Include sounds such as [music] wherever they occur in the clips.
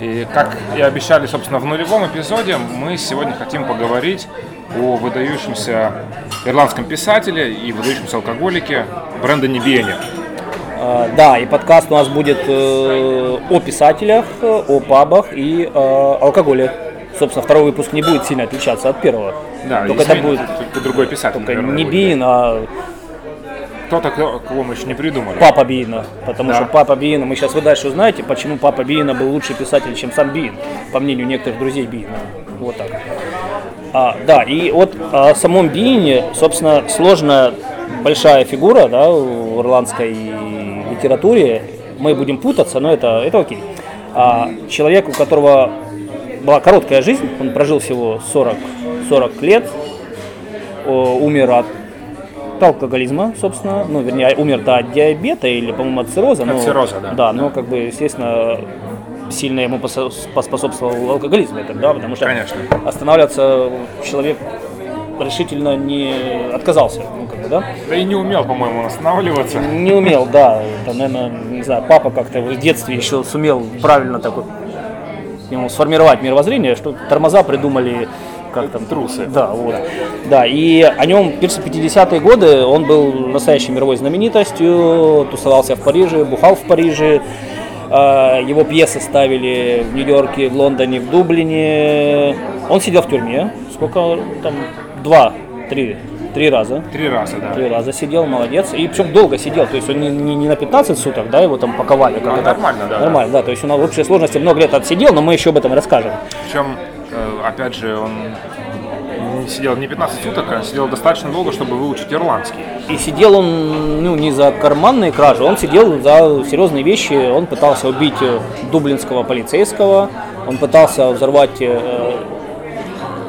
И как и обещали, собственно, в нулевом эпизоде, мы сегодня хотим поговорить о выдающемся ирландском писателе и выдающемся алкоголике Брэндоне Биене. А, Да, и подкаст у нас будет э, о писателях, о пабах и э, алкоголе. Собственно, второй выпуск не будет сильно отличаться от первого. Да, Только это будет только другой писатель. только наверное, не. Биин, а Кто-то, кого мы еще не придумали. папа Биина. Потому Да. что папа Биина, мы сейчас вы дальше узнаете, почему папа Биина был лучший писатель, чем сам Биин, по мнению некоторых друзей Биина. Вот так. А, да, и вот о самом Биине, собственно, сложная большая фигура да, в ирландской литературе. Мы будем путаться, но это, это окей. А, человек, у которого была короткая жизнь, он прожил всего 40, 40 лет, умер от алкоголизма, собственно, ну, вернее, умер да, от диабета или, по-моему, от цирроза. но- цирроза, да. Да, но, как бы, естественно, сильно ему посо- поспособствовал алкоголизм этот, да, потому что Конечно. останавливаться человек решительно не отказался, ну, как бы, да. Да и не умел, по-моему, останавливаться. Не умел, да. Это, наверное, не знаю, папа как-то в детстве еще сумел правильно так вот ему сформировать мировоззрение, что тормоза придумали как там Трусы. Да, вот. Да, и о нем в 50-е годы он был настоящей мировой знаменитостью, тусовался в Париже, бухал в Париже. А, Его пьесы ставили в Нью-Йорке, в Лондоне, в Дублине. Он сидел в тюрьме. Сколько там? Два, три, три раза. Три раза, да. Три раза сидел, молодец. И причем долго сидел, то есть он не, не- не на 15 суток, да, его там паковали. Как Ну, это. нормально, да. Нормально, да. То есть он в общей сложности много лет отсидел, но мы еще об этом расскажем. Причем, опять же, он не сидел не 15 суток, а сидел достаточно долго, чтобы выучить ирландский. И сидел он ну, не за карманные кражи, он сидел за серьезные вещи. Он пытался убить э, дублинского полицейского, он пытался взорвать э,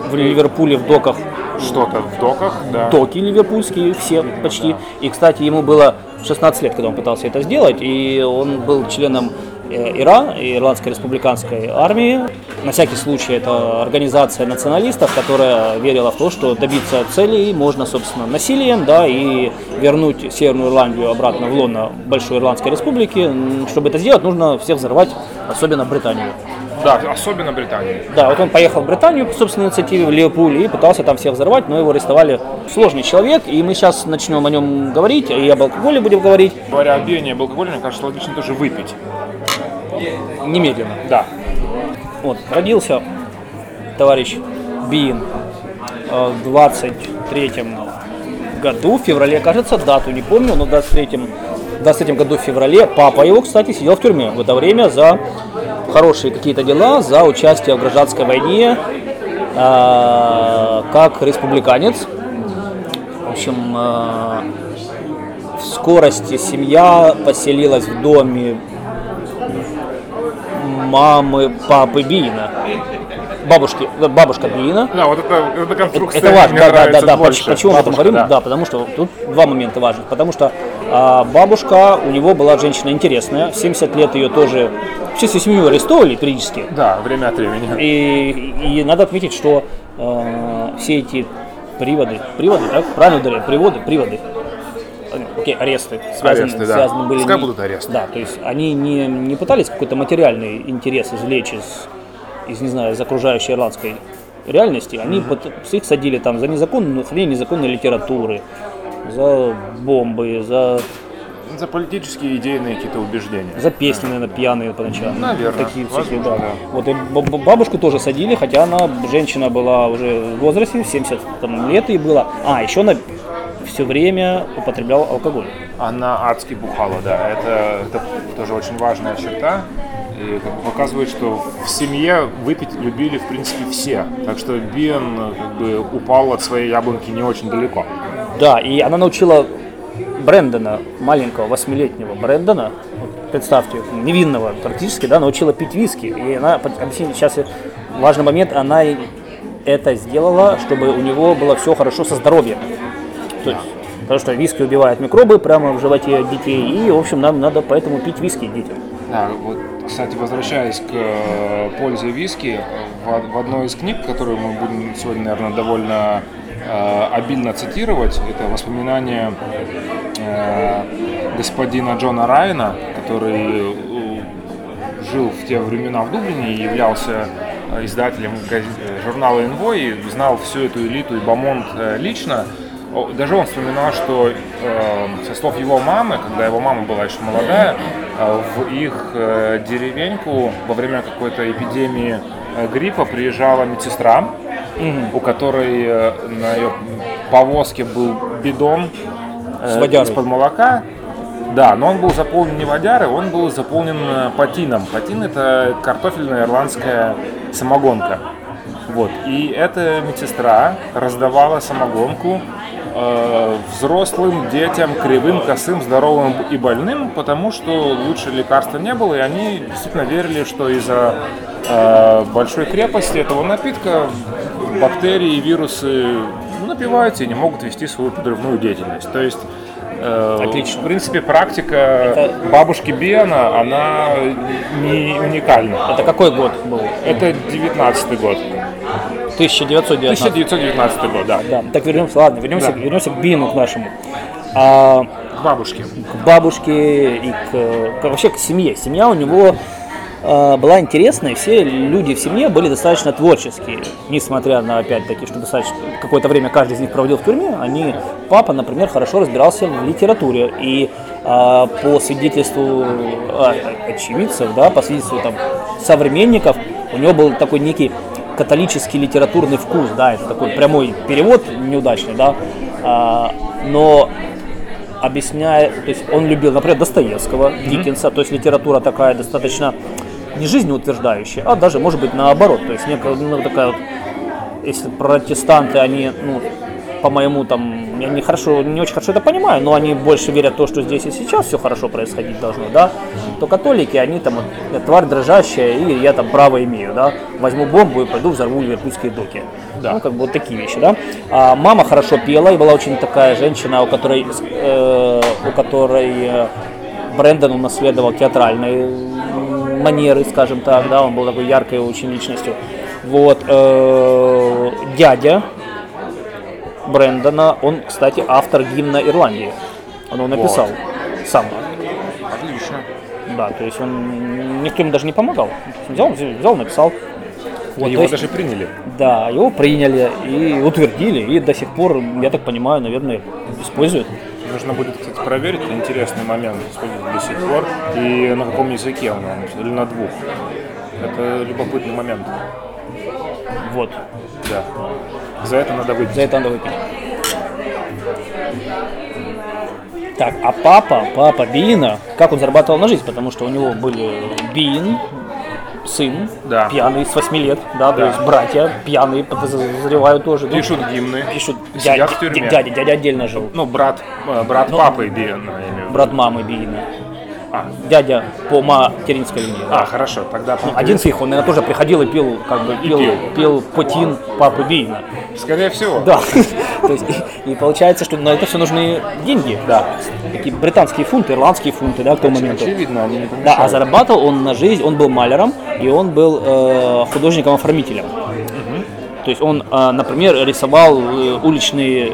в Ливерпуле в доках Что-то в доках, да. доки ливерпульские, все почти. И, кстати, ему было 16 лет, когда он пытался это сделать, и он был членом э, ИРА, Ирландской республиканской армии. На всякий случай, это организация националистов, которая верила в то, что добиться целей можно, собственно, насилием, да, и вернуть Северную Ирландию обратно в лоно Большой Ирландской республики. Чтобы это сделать, нужно всех взорвать, особенно Британию. Да, особенно Британии. Да, вот он поехал в Британию по собственной инициативе, в Ливерпуль, и пытался там всех взорвать, но его арестовали. Сложный человек, и мы сейчас начнем о нем говорить, и об алкоголе будем говорить Говоря о биении об алкоголе, мне кажется, логично тоже выпить. немедленно. Да. Вот, родился товарищ Биин э, в 23 году, в феврале, кажется, дату не помню, но в 23 в 23 году в феврале папа его, кстати, сидел в тюрьме в это время за хорошие какие-то дела, за участие в гражданской войне, э, как республиканец. В общем, э, в скорости семья поселилась в доме мамы папы Биина. Бабушки, бабушка Биина. Да, вот это, эта конструкция Это важно, да, да, да, да. больше. Почему мы об этом Бабушка, говорим? Да. потому что тут два момента важных. Потому что а, бабушка, у него была женщина интересная, в 70 лет ее тоже, всю свою семью арестовывали периодически. Да, время от времени. И, и надо отметить, что э, все эти приводы, приводы, так? Правильно ударяю? Приводы, приводы. Окей, аресты связаны, Аресты, да. связаны были. Пускай не- будут аресты. Да, то есть они не, не пытались какой-то материальный интерес извлечь из, из, не знаю, из окружающей ирландской реальности. Они пыт- их садили там за незаконную, хранение незаконной литературы, за бомбы, за, За политические идейные какие-то убеждения. за песни, наверное, пьяные по ночам. Наверное, Такие всякие, да. да. Вот и бабушку тоже садили, хотя она, женщина была уже в возрасте, 70 там, лет ей было. А, еще она все время употребляла алкоголь. Она адски бухала, да. Это, это тоже очень важная черта. И как бы показывает, что в семье выпить любили, в принципе, все. Так что Биен как бы упал от своей яблоньки не очень далеко. Да, и она научила Брэндона, маленького восьмилетнего Брэндона, представьте, невинного практически, да, научила пить виски. И она, сейчас важный момент, она это сделала, чтобы у него было все хорошо со здоровьем. То есть, потому что виски убивает микробы прямо в животе детей, и, в общем, нам надо поэтому пить виски детям. Да, вот, кстати, возвращаясь к э, пользе виски, в, в одной из книг, которую мы будем сегодня, наверное, довольно э, обильно цитировать, это воспоминания э, господина Джона Райана, который э, жил в те времена в Дублине и являлся издателем журнала «Инвой» и знал всю эту элиту и Бамонт лично, даже он вспоминал, что со слов его мамы, когда его мама была еще молодая, в их деревеньку во время какой-то эпидемии гриппа приезжала медсестра, mm у которой э, на ее повозке был бидон э, из-под молока. Да, но он был заполнен не водярой, он был заполнен э, патином. Патин это картофельная ирландская самогонка. Вот. И эта медсестра раздавала самогонку э, взрослым детям, кривым, косым, здоровым и больным, потому что лучше лекарства не было, и они действительно верили, что из-за э, большой крепости этого напитка бактерии и вирусы напиваются и не могут вести свою подрывную деятельность. То есть э, Отлично. В принципе, практика Это... бабушки Биана, она не уникальна. Это какой год был? Это 19 год. 1919. 1919 год, да. да. Так вернемся, ладно, вернемся, да. вернемся к Бину, к нашему. А, к бабушке. К бабушке и к, к вообще к семье. Семья у него а, была интересная, все люди в семье были достаточно творческие, несмотря на, опять-таки, что достаточно какое-то время каждый из них проводил в тюрьме, они, папа, например, хорошо разбирался в литературе, и а, по свидетельству а, очевидцев, да, по свидетельству там, современников, у него был такой некий католический литературный вкус, да, это такой прямой перевод неудачный, да, а, но объясняя, то есть он любил, например, Достоевского, mm-hmm. Диккенса, то есть литература такая достаточно не жизнеутверждающая, а даже, может быть, наоборот, то есть некая, ну, такая вот, если протестанты, они, ну, по моему там, я не хорошо, не очень хорошо это понимаю, но они больше верят в то, что здесь и сейчас все хорошо происходить должно, да, то католики, они там, тварь дрожащая, и я там право имею, да, возьму бомбу и пойду взорву ливерпульские доки. Да. Ну, как бы вот такие вещи, да. А мама хорошо пела, и была очень такая женщина, у которой, э, у которой э, Брэндон унаследовал театральные манеры, скажем так, да, он был такой яркой очень личностью. Вот, э, дядя Брэндона, он, кстати, автор гимна Ирландии. Он его написал вот. сам. Отлично. Да, то есть он никто ему даже не помогал. Взял, взял, написал. Вот, его есть, даже приняли. Да, его приняли и утвердили, и до сих пор, я так понимаю, наверное, используют. Нужно будет, кстати, проверить, интересный момент, сколько до сих пор, и на каком языке он, или на двух. Это любопытный момент. Вот. Да. За это надо выпить. За это надо выпить. Так, а папа, папа Бина, как он зарабатывал на жизнь? Потому что у него были Бин, сын, да. пьяный с 8 лет, да, да, то есть братья пьяные, подозреваю тоже. Пишут ну, гимны. Пишут, дядя, дядя, дядя отдельно жил. Ну, брат, брат ну, папы Бина. Брат мамы Бина. А. Дядя по материнской линии. А, да. хорошо, тогда... Ну, один из них, он, наверное, тоже приходил и пил, как бы, пил, пил. пил потин папы Бина. Скорее всего. Да. [laughs] То есть, и, и получается, что на это все нужны деньги, да. Такие британские фунты, ирландские фунты, да, к тому моменту. Очевидно, они не Да, а зарабатывал он на жизнь, он был маляром, и он был э, художником-оформителем. Угу. То есть он, э, например, рисовал э, уличные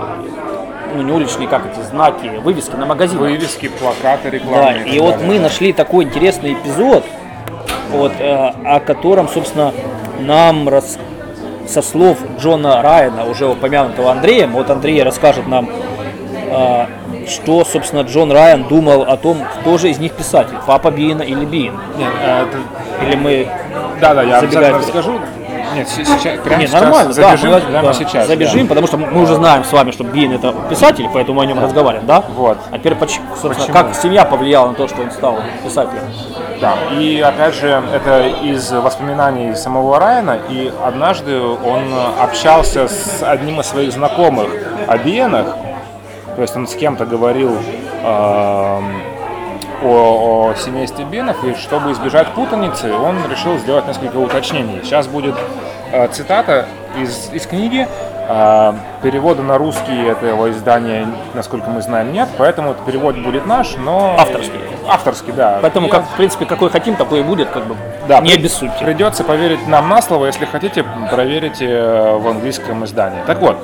ну не уличные, как эти знаки, вывески на магазинах. Вывески, плакаты, рекламные. Да, и, и вот мы нашли такой интересный эпизод, вот, э, о котором, собственно, нам рас... со слов Джона Райана, уже упомянутого Андреем, вот Андрей расскажет нам, э, что, собственно, Джон Райан думал о том, кто же из них писатель, папа Биина или Биин. Нет, э, это... Или мы да, да, я обязательно расскажу. Нет, сейчас, прямо не, сейчас нормально, забежим, да, прямо да, сейчас. Забежим, да. потому что мы уже знаем с вами, что Бин это писатель, поэтому о нем да. разговариваем, да? Вот. А теперь, собственно, почему? как семья повлияла на то, что он стал писателем? Да, и опять же, это из воспоминаний самого Райана, и однажды он общался с одним из своих знакомых о Биенах, то есть он с кем-то говорил, э, о, о семействе Бенов, и чтобы избежать путаницы, он решил сделать несколько уточнений. Сейчас будет э, цитата из, из книги. Э, перевода на русский этого издания, насколько мы знаем, нет, поэтому перевод будет наш, но... Авторский. Авторский, да. Поэтому, как, в принципе, какой хотим, такой и будет, как бы, да, не без сути. Придется поверить нам на слово, если хотите, проверите э, в английском издании. Так вот,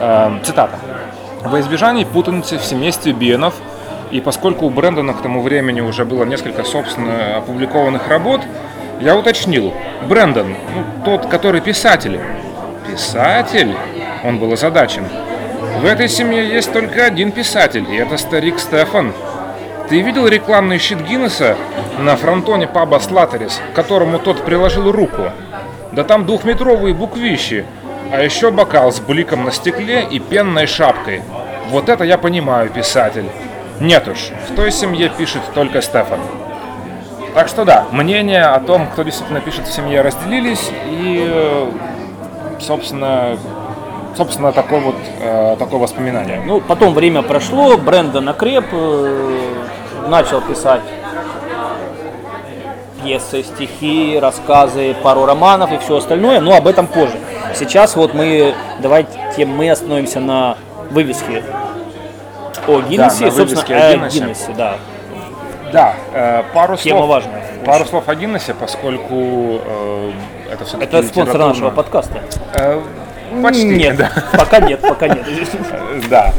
э, цитата. Во избежание путаницы в семействе Бенов И поскольку у Брэндона к тому времени уже было несколько, собственно, опубликованных работ, я уточнил. Брэндон, ну, тот, который писатель. Писатель? Он был озадачен. В этой семье есть только один писатель, и это старик Стефан. Ты видел рекламный щит Гиннесса на фронтоне паба Слатерис, к которому тот приложил руку? Да там двухметровые буквищи, а еще бокал с бликом на стекле и пенной шапкой. Вот это я понимаю, писатель. Нет уж, в той семье пишет только Стефан. Так что да, мнения о том, кто действительно пишет в семье, разделились, и, собственно, собственно, такое вот э, такое воспоминание. Ну, потом время прошло, Брэндон окреп, э, начал писать пьесы, стихи, рассказы, пару романов и все остальное, но об этом позже. Сейчас вот мы, давайте мы остановимся на вывеске о Гиннессе, на собственно, о о Гиннессе. Гиннессе, да. Да, э, пару Тема слов. важная. Пару слов о Гиннессе, поскольку э, это все-таки Это спонсор нашего подкаста. Э, почти, Нет, да. пока нет, пока нет. [laughs] Да.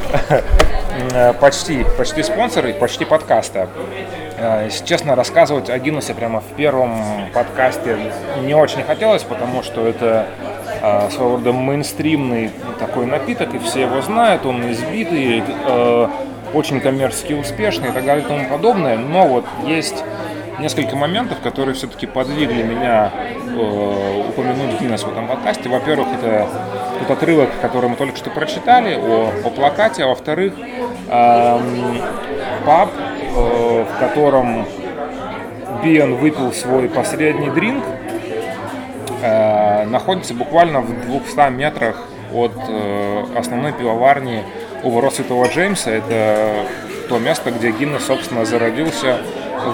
Э, Почти, почти спонсор и почти подкаста. Э, Если честно, рассказывать о Гиннессе прямо в первом подкасте не очень хотелось, потому что это э, своего рода мейнстримный такой напиток, и все его знают, он избитый, э, очень коммерчески успешный и так далее и тому подобное. Но вот есть несколько моментов, которые все-таки подвигли меня э, упомянуть Гиннес в этом подкасте. Во-первых, это тот отрывок, который мы только что прочитали о, о плакате, а во-вторых, эм, паб, э, в котором Бион выпил свой последний дринк, э, находится буквально в 200 метрах от э, основной пивоварни у ворот Святого Джеймса. Это то место, где Гиннес, собственно, зародился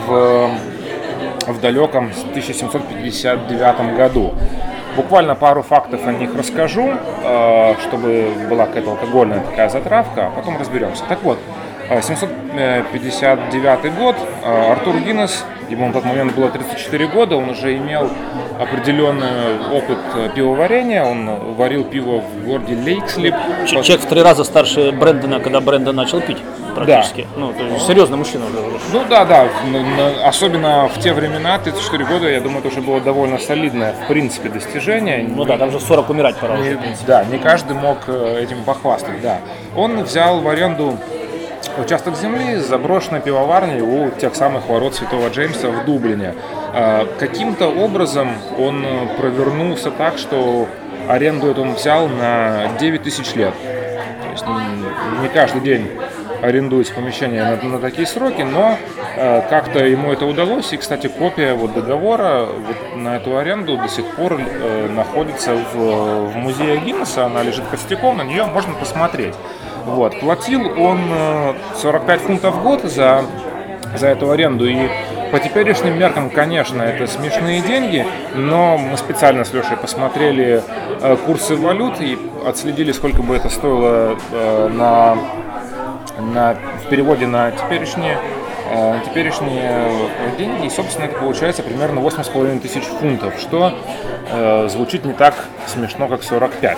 в, в далеком 1759 году. Буквально пару фактов о них расскажу, э, чтобы была какая-то алкогольная такая затравка, а потом разберемся. Так вот, э, 759 год, э, Артур Гиннес, ему на тот момент было 34 года, он уже имел определенный опыт э, пивоварения, он варил пиво в городе Лейкслип. Человек в три раза старше Брэндона, когда Брэндон начал пить, практически. Ну, то есть серьезный мужчина уже. Ну да, да, особенно в те времена, 34 года, я думаю, это уже было довольно солидное, в принципе, достижение. Ну да, там же 40 умирать пора. Не- да, не каждый мог э, этим похвастать, да. Он взял в аренду участок земли с заброшенной пивоварней у тех самых ворот Святого Джеймса в Дублине. Э, Каким-то образом он э, провернулся так, что аренду эту он взял на 9 тысяч лет. То есть не каждый день арендуется помещение на, на такие сроки, но э, как-то ему это удалось. И, кстати, копия вот договора вот на эту аренду до сих пор э, находится в, в музее Гиннесса. Она лежит костяком, на нее можно посмотреть. Вот. Платил он э, 45 фунтов в год за, за эту аренду. И по теперешним меркам, конечно, это смешные деньги, но мы специально с Лешей посмотрели э, курсы валют и отследили, сколько бы это стоило э, на на, в переводе на теперешние, э, теперешние э, деньги. И, собственно, это получается примерно 8,5 тысяч фунтов, что э, звучит не так смешно, как 45.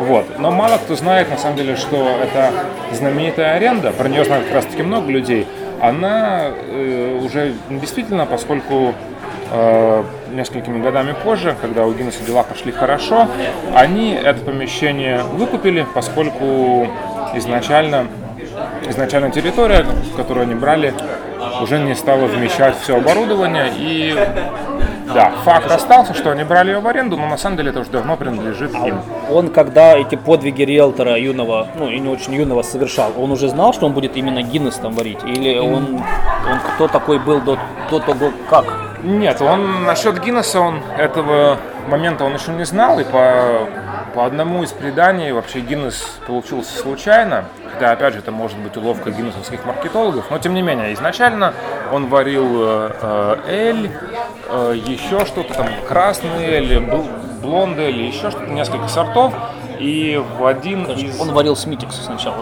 Вот. Но мало кто знает, на самом деле, что это знаменитая аренда, про нее знает как раз таки много людей, она э, уже действительно, поскольку э, несколькими годами позже, когда у Гиннесса дела пошли хорошо, они это помещение выкупили, поскольку изначально изначально территория, которую они брали, уже не стала вмещать все оборудование. И да, факт остался, что они брали ее в аренду, но на самом деле это уже давно принадлежит им. Он, когда эти подвиги риэлтора юного, ну и не очень юного совершал, он уже знал, что он будет именно Гиннес там варить? Или он, он кто такой был до, до того, как? Нет, он насчет Гиннесса, он этого момента он еще не знал, и по, по одному из преданий вообще Гиннес получился случайно, хотя, опять же, это может быть уловка гиннесовских маркетологов, но тем не менее, изначально он варил э, э, эль, э, еще что-то там, красный эль, бл- блонд эль, еще что-то, несколько сортов, и в один из... Он варил Смитикс сначала.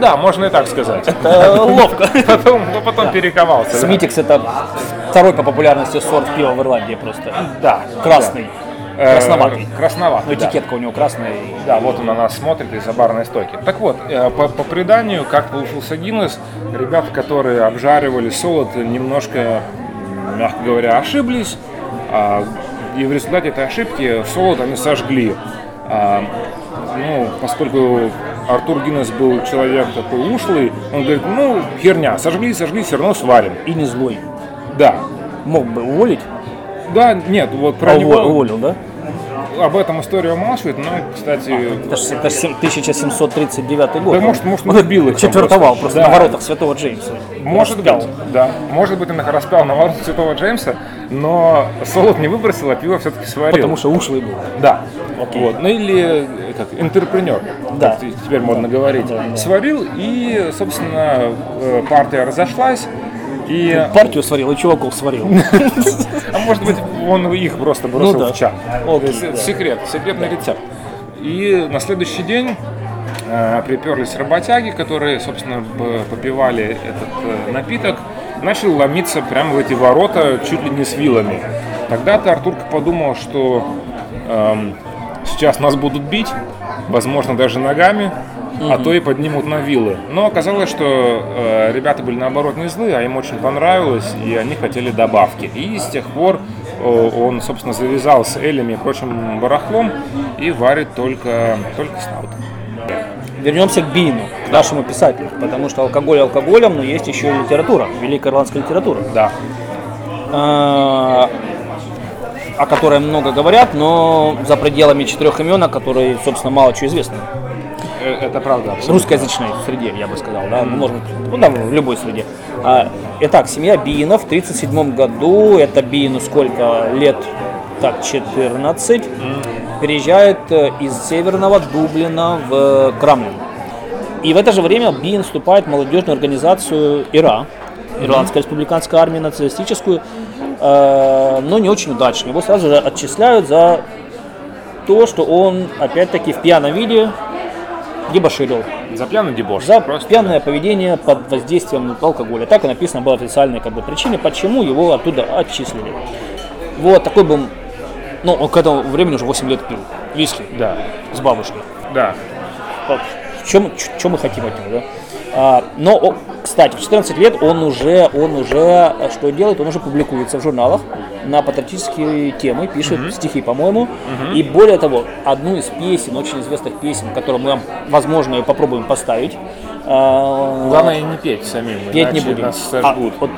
Да, можно и так сказать. Это ловко. [laughs] Потом, ну, потом перековался. да. Смитикс это второй по популярности сорт пива в Ирландии просто. Да. Красный. Э, Красноватый. Красноватый, Ну, да. этикетка у него красная. Да, вот он на нас смотрит из-за барной стойки. Так вот, э, по, по преданию, как получился Гиннес, ребята, которые обжаривали солод, немножко, мягко говоря, ошиблись. а, и в результате этой ошибки солод они сожгли. А, ну, поскольку Артур Гиннес был человек такой ушлый, он говорит, ну, херня, сожгли, сожгли, все равно сварим. И не злой. Да. Мог бы уволить, Да, нет, вот про а него уво- уволил, да? об этом история умалчивает, но, кстати, Это же это ж сем- 1739 год. Да, может, может, он убил их Четвертовал просто. просто Да. на воротах Святого Джеймса. Может Распял. быть, да. Может быть, он их распял на ворот Святого Джеймса, но солод не выбросил, а пиво все-таки сварил. Потому что ушлый был. Да. Окей. Вот. Ну или как интерпренер, Да. теперь модно говорить. Да, да. Сварил, и, собственно, э, партия разошлась. И, Партию сварил и чуваков сварил. [laughs] а может быть, он их просто бросил Ну в чан. Да. Секрет, секретный рецепт. И на следующий день э, приперлись работяги, которые, собственно, попивали этот э, напиток, начал ломиться прямо в эти ворота чуть ли не с вилами. Тогда-то Артурка подумал, что эм, сейчас нас будут бить, возможно, даже ногами, а то и поднимут на вилы. Но оказалось, что э, ребята были наоборот не злые, а им очень понравилось, и они хотели добавки. И с тех пор э, он, собственно, завязал с элями и прочим барахлом и варит только, только стаут. Вернемся к Бину, к нашему писателю. Потому что алкоголь алкоголем, но есть еще и литература, великая ирландская литература. Да. а, о которой много говорят, но за пределами четырех имен, о которой, собственно, мало чего известно. Э, Это правда. В русскоязычной среде, я бы сказал, да, ну, может, ну да, в любой среде. А, итак, семья Биинов в 1937 году, это Биину сколько лет? Так, 14, переезжает э, из северного Дублина в Крамлин. И в это же время Биин вступает в молодежную организацию ИРА, Ирландская республиканская армия нацистическую, э, но не очень удачно. Его сразу же отчисляют за то, что он, опять-таки, в пьяном виде дебоширил. За пьяный дебош. За Просто. пьяное поведение под воздействием алкоголя. Так и написано было официальной как бы, причине, почему его оттуда отчислили. Вот такой был, ну, он к этому времени уже 8 лет пил. Виски Да. с бабушкой. Да. Чем, чем мы хотим от него, да? А, но, кстати, в 14 лет он уже, он уже э, что делает? Он уже публикуется в журналах на патриотические темы, пишет стихи, по-моему. И более того, одну из песен, очень известных песен, которую мы, возможно, попробуем поставить. а, Главное не петь самим, петь не будем. нас А, вот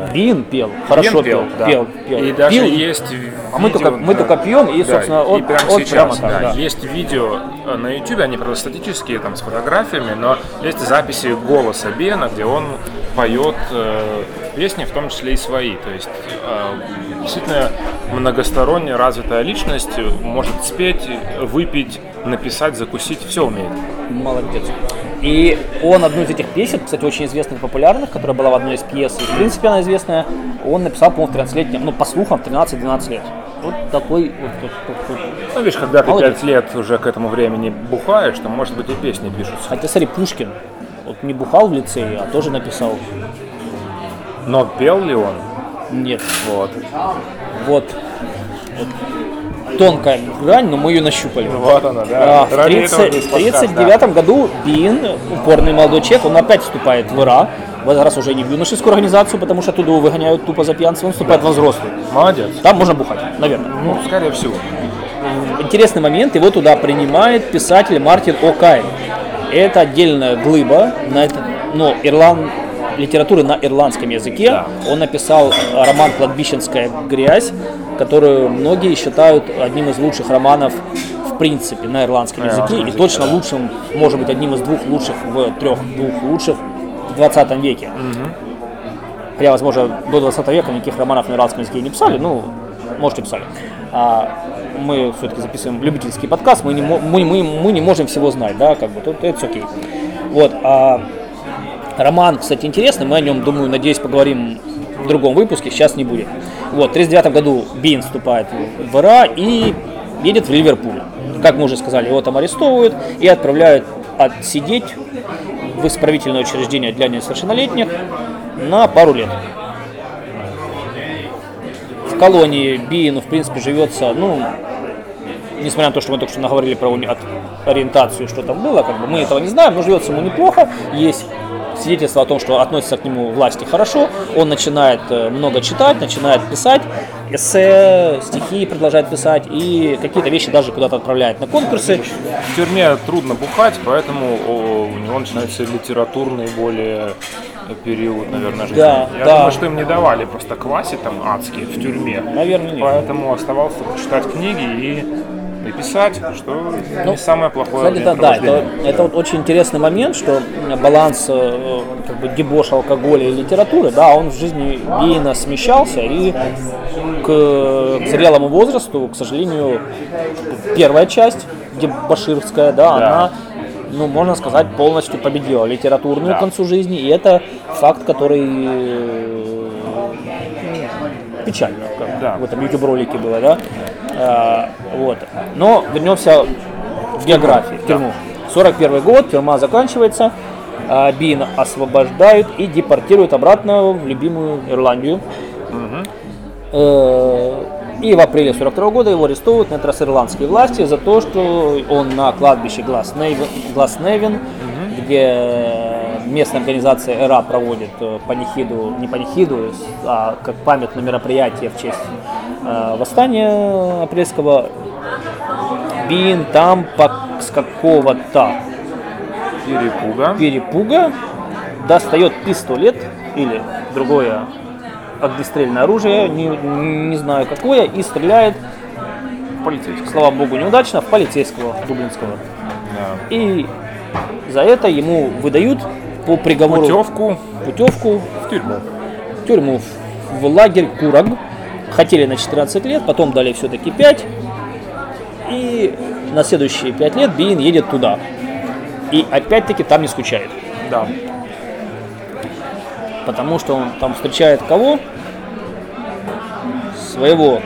Да. Бин пел, хорошо пел, да. пел, пел. И даже есть А мы только- мы только пьем, и, Да, собственно, и вот- прямо сейчас, прямо так, да, да. Есть видео э, на YouTube, они, правда, статические, там, с фотографиями, но есть записи голоса Бена, где он поет э, песни, в том числе и свои. То есть, э, действительно, многосторонне развитая личность может спеть, выпить, написать, закусить, все умеет. Молодец. И он одну из этих песен, кстати, очень известных, популярных, которая была в одной из пьес, и в принципе она известная, он написал, по-моему, в 13-летнем, ну, по слухам, в 13-12 лет. Вот такой вот, вот, вот. Ну, видишь, когда ты Молодец. пять лет уже к этому времени бухаешь, то, может быть, и песни пишутся. Хотя, смотри, Пушкин, вот не бухал в лицее, а тоже написал. Но пел ли он? Нет, Вот. вот. вот. Тонкая грань, но мы ее нащупали. Вот она, А, да. в Ради этого 30 весь подкаст, 39 году Бин, упорный молодой человек, он опять вступает в ИРА, в этот раз уже не в юношескую организацию, потому что оттуда его выгоняют тупо за пьянство, он вступает во взрослую. да. Молодец. Там можно бухать, наверное. Ну, скорее всего. Интересный момент, его туда принимает писатель Мартин О'Кайн. Это отдельная глыба, на это, но ирлан, литературы на ирландском языке. Да. Он написал роман «Кладбищенская грязь», которую многие считают одним из лучших романов в принципе на ирландском На языке. ирландском И языке, точно да. лучшим, может быть, одним из двух лучших в трех двух лучших в 20 веке. Хотя, возможно, до 20 века никаких романов на ирландском языке не писали, ну, может, и писали. А мы все-таки записываем любительский подкаст, мы не, мы, мы, мы не можем всего знать, да, как бы, тут это окей. Вот, а роман, кстати, интересный, мы о нем, думаю, надеюсь, поговорим в другом выпуске, сейчас не будет. Вот, в 1939 году Бин вступает в- ИРА и едет в Ливерпуль. Как мы уже сказали, его там арестовывают и отправляют отсидеть в исправительное учреждение для несовершеннолетних на пару лет. В колонии Биину, в принципе, живется, ну, несмотря на то, что мы только что наговорили про ориентацию, что там было, как бы мы этого не знаем, но живется ему неплохо, есть свидетельство о том, что относятся к нему власти хорошо, он начинает э, много читать, начинает писать, эссе, стихи продолжает писать и какие-то вещи даже куда-то отправляет на конкурсы. В тюрьме трудно бухать, поэтому у него начинается литературный более период, наверное, жизни. Да, Я да. думаю, что им не давали просто квасить там адские в тюрьме. Наверное, нет. Поэтому оставалось только читать книги и, и писать, что не самое плохое Ну, Кстати, да, да, это, это вот очень интересный момент, что баланс э, как бы дебоша алкоголя и литературы, да, он в жизни Бейна смещался, и к, зрелому возрасту, к сожалению, первая часть дебоширская, да, она, ну, можно сказать, полностью победила литературную Да. к концу жизни, и это факт, который э, ну, печально, как Да. в этом YouTube-ролике было, да, вот. Но вернемся в географии, в тюрьму. 41 год, тюрьма заканчивается, а, Бина освобождают и депортируют обратно в любимую Ирландию. Э, И в апреле 42 года его арестовывают на этот раз ирландские власти за то, что он на кладбище Гласневин, Гласневин где местная организация ЭРА проводит э, панихиду, не панихиду, а как памятное мероприятие в честь э, восстания апрельского. Бин там с какого-то Перепуга. перепуга достает пистолет или другое огнестрельное оружие, не, не знаю какое, и стреляет, Полицейский. слава богу, неудачно, в полицейского дублинского. Да. И за это ему выдают по приговору Путевку путевку в тюрьму. в тюрьму, в, лагерь Кураг. Хотели на 14 лет, потом дали все-таки 5. И на следующие 5 лет Бин едет туда. И опять-таки там не скучает. Да. Потому что он там встречает кого? Своего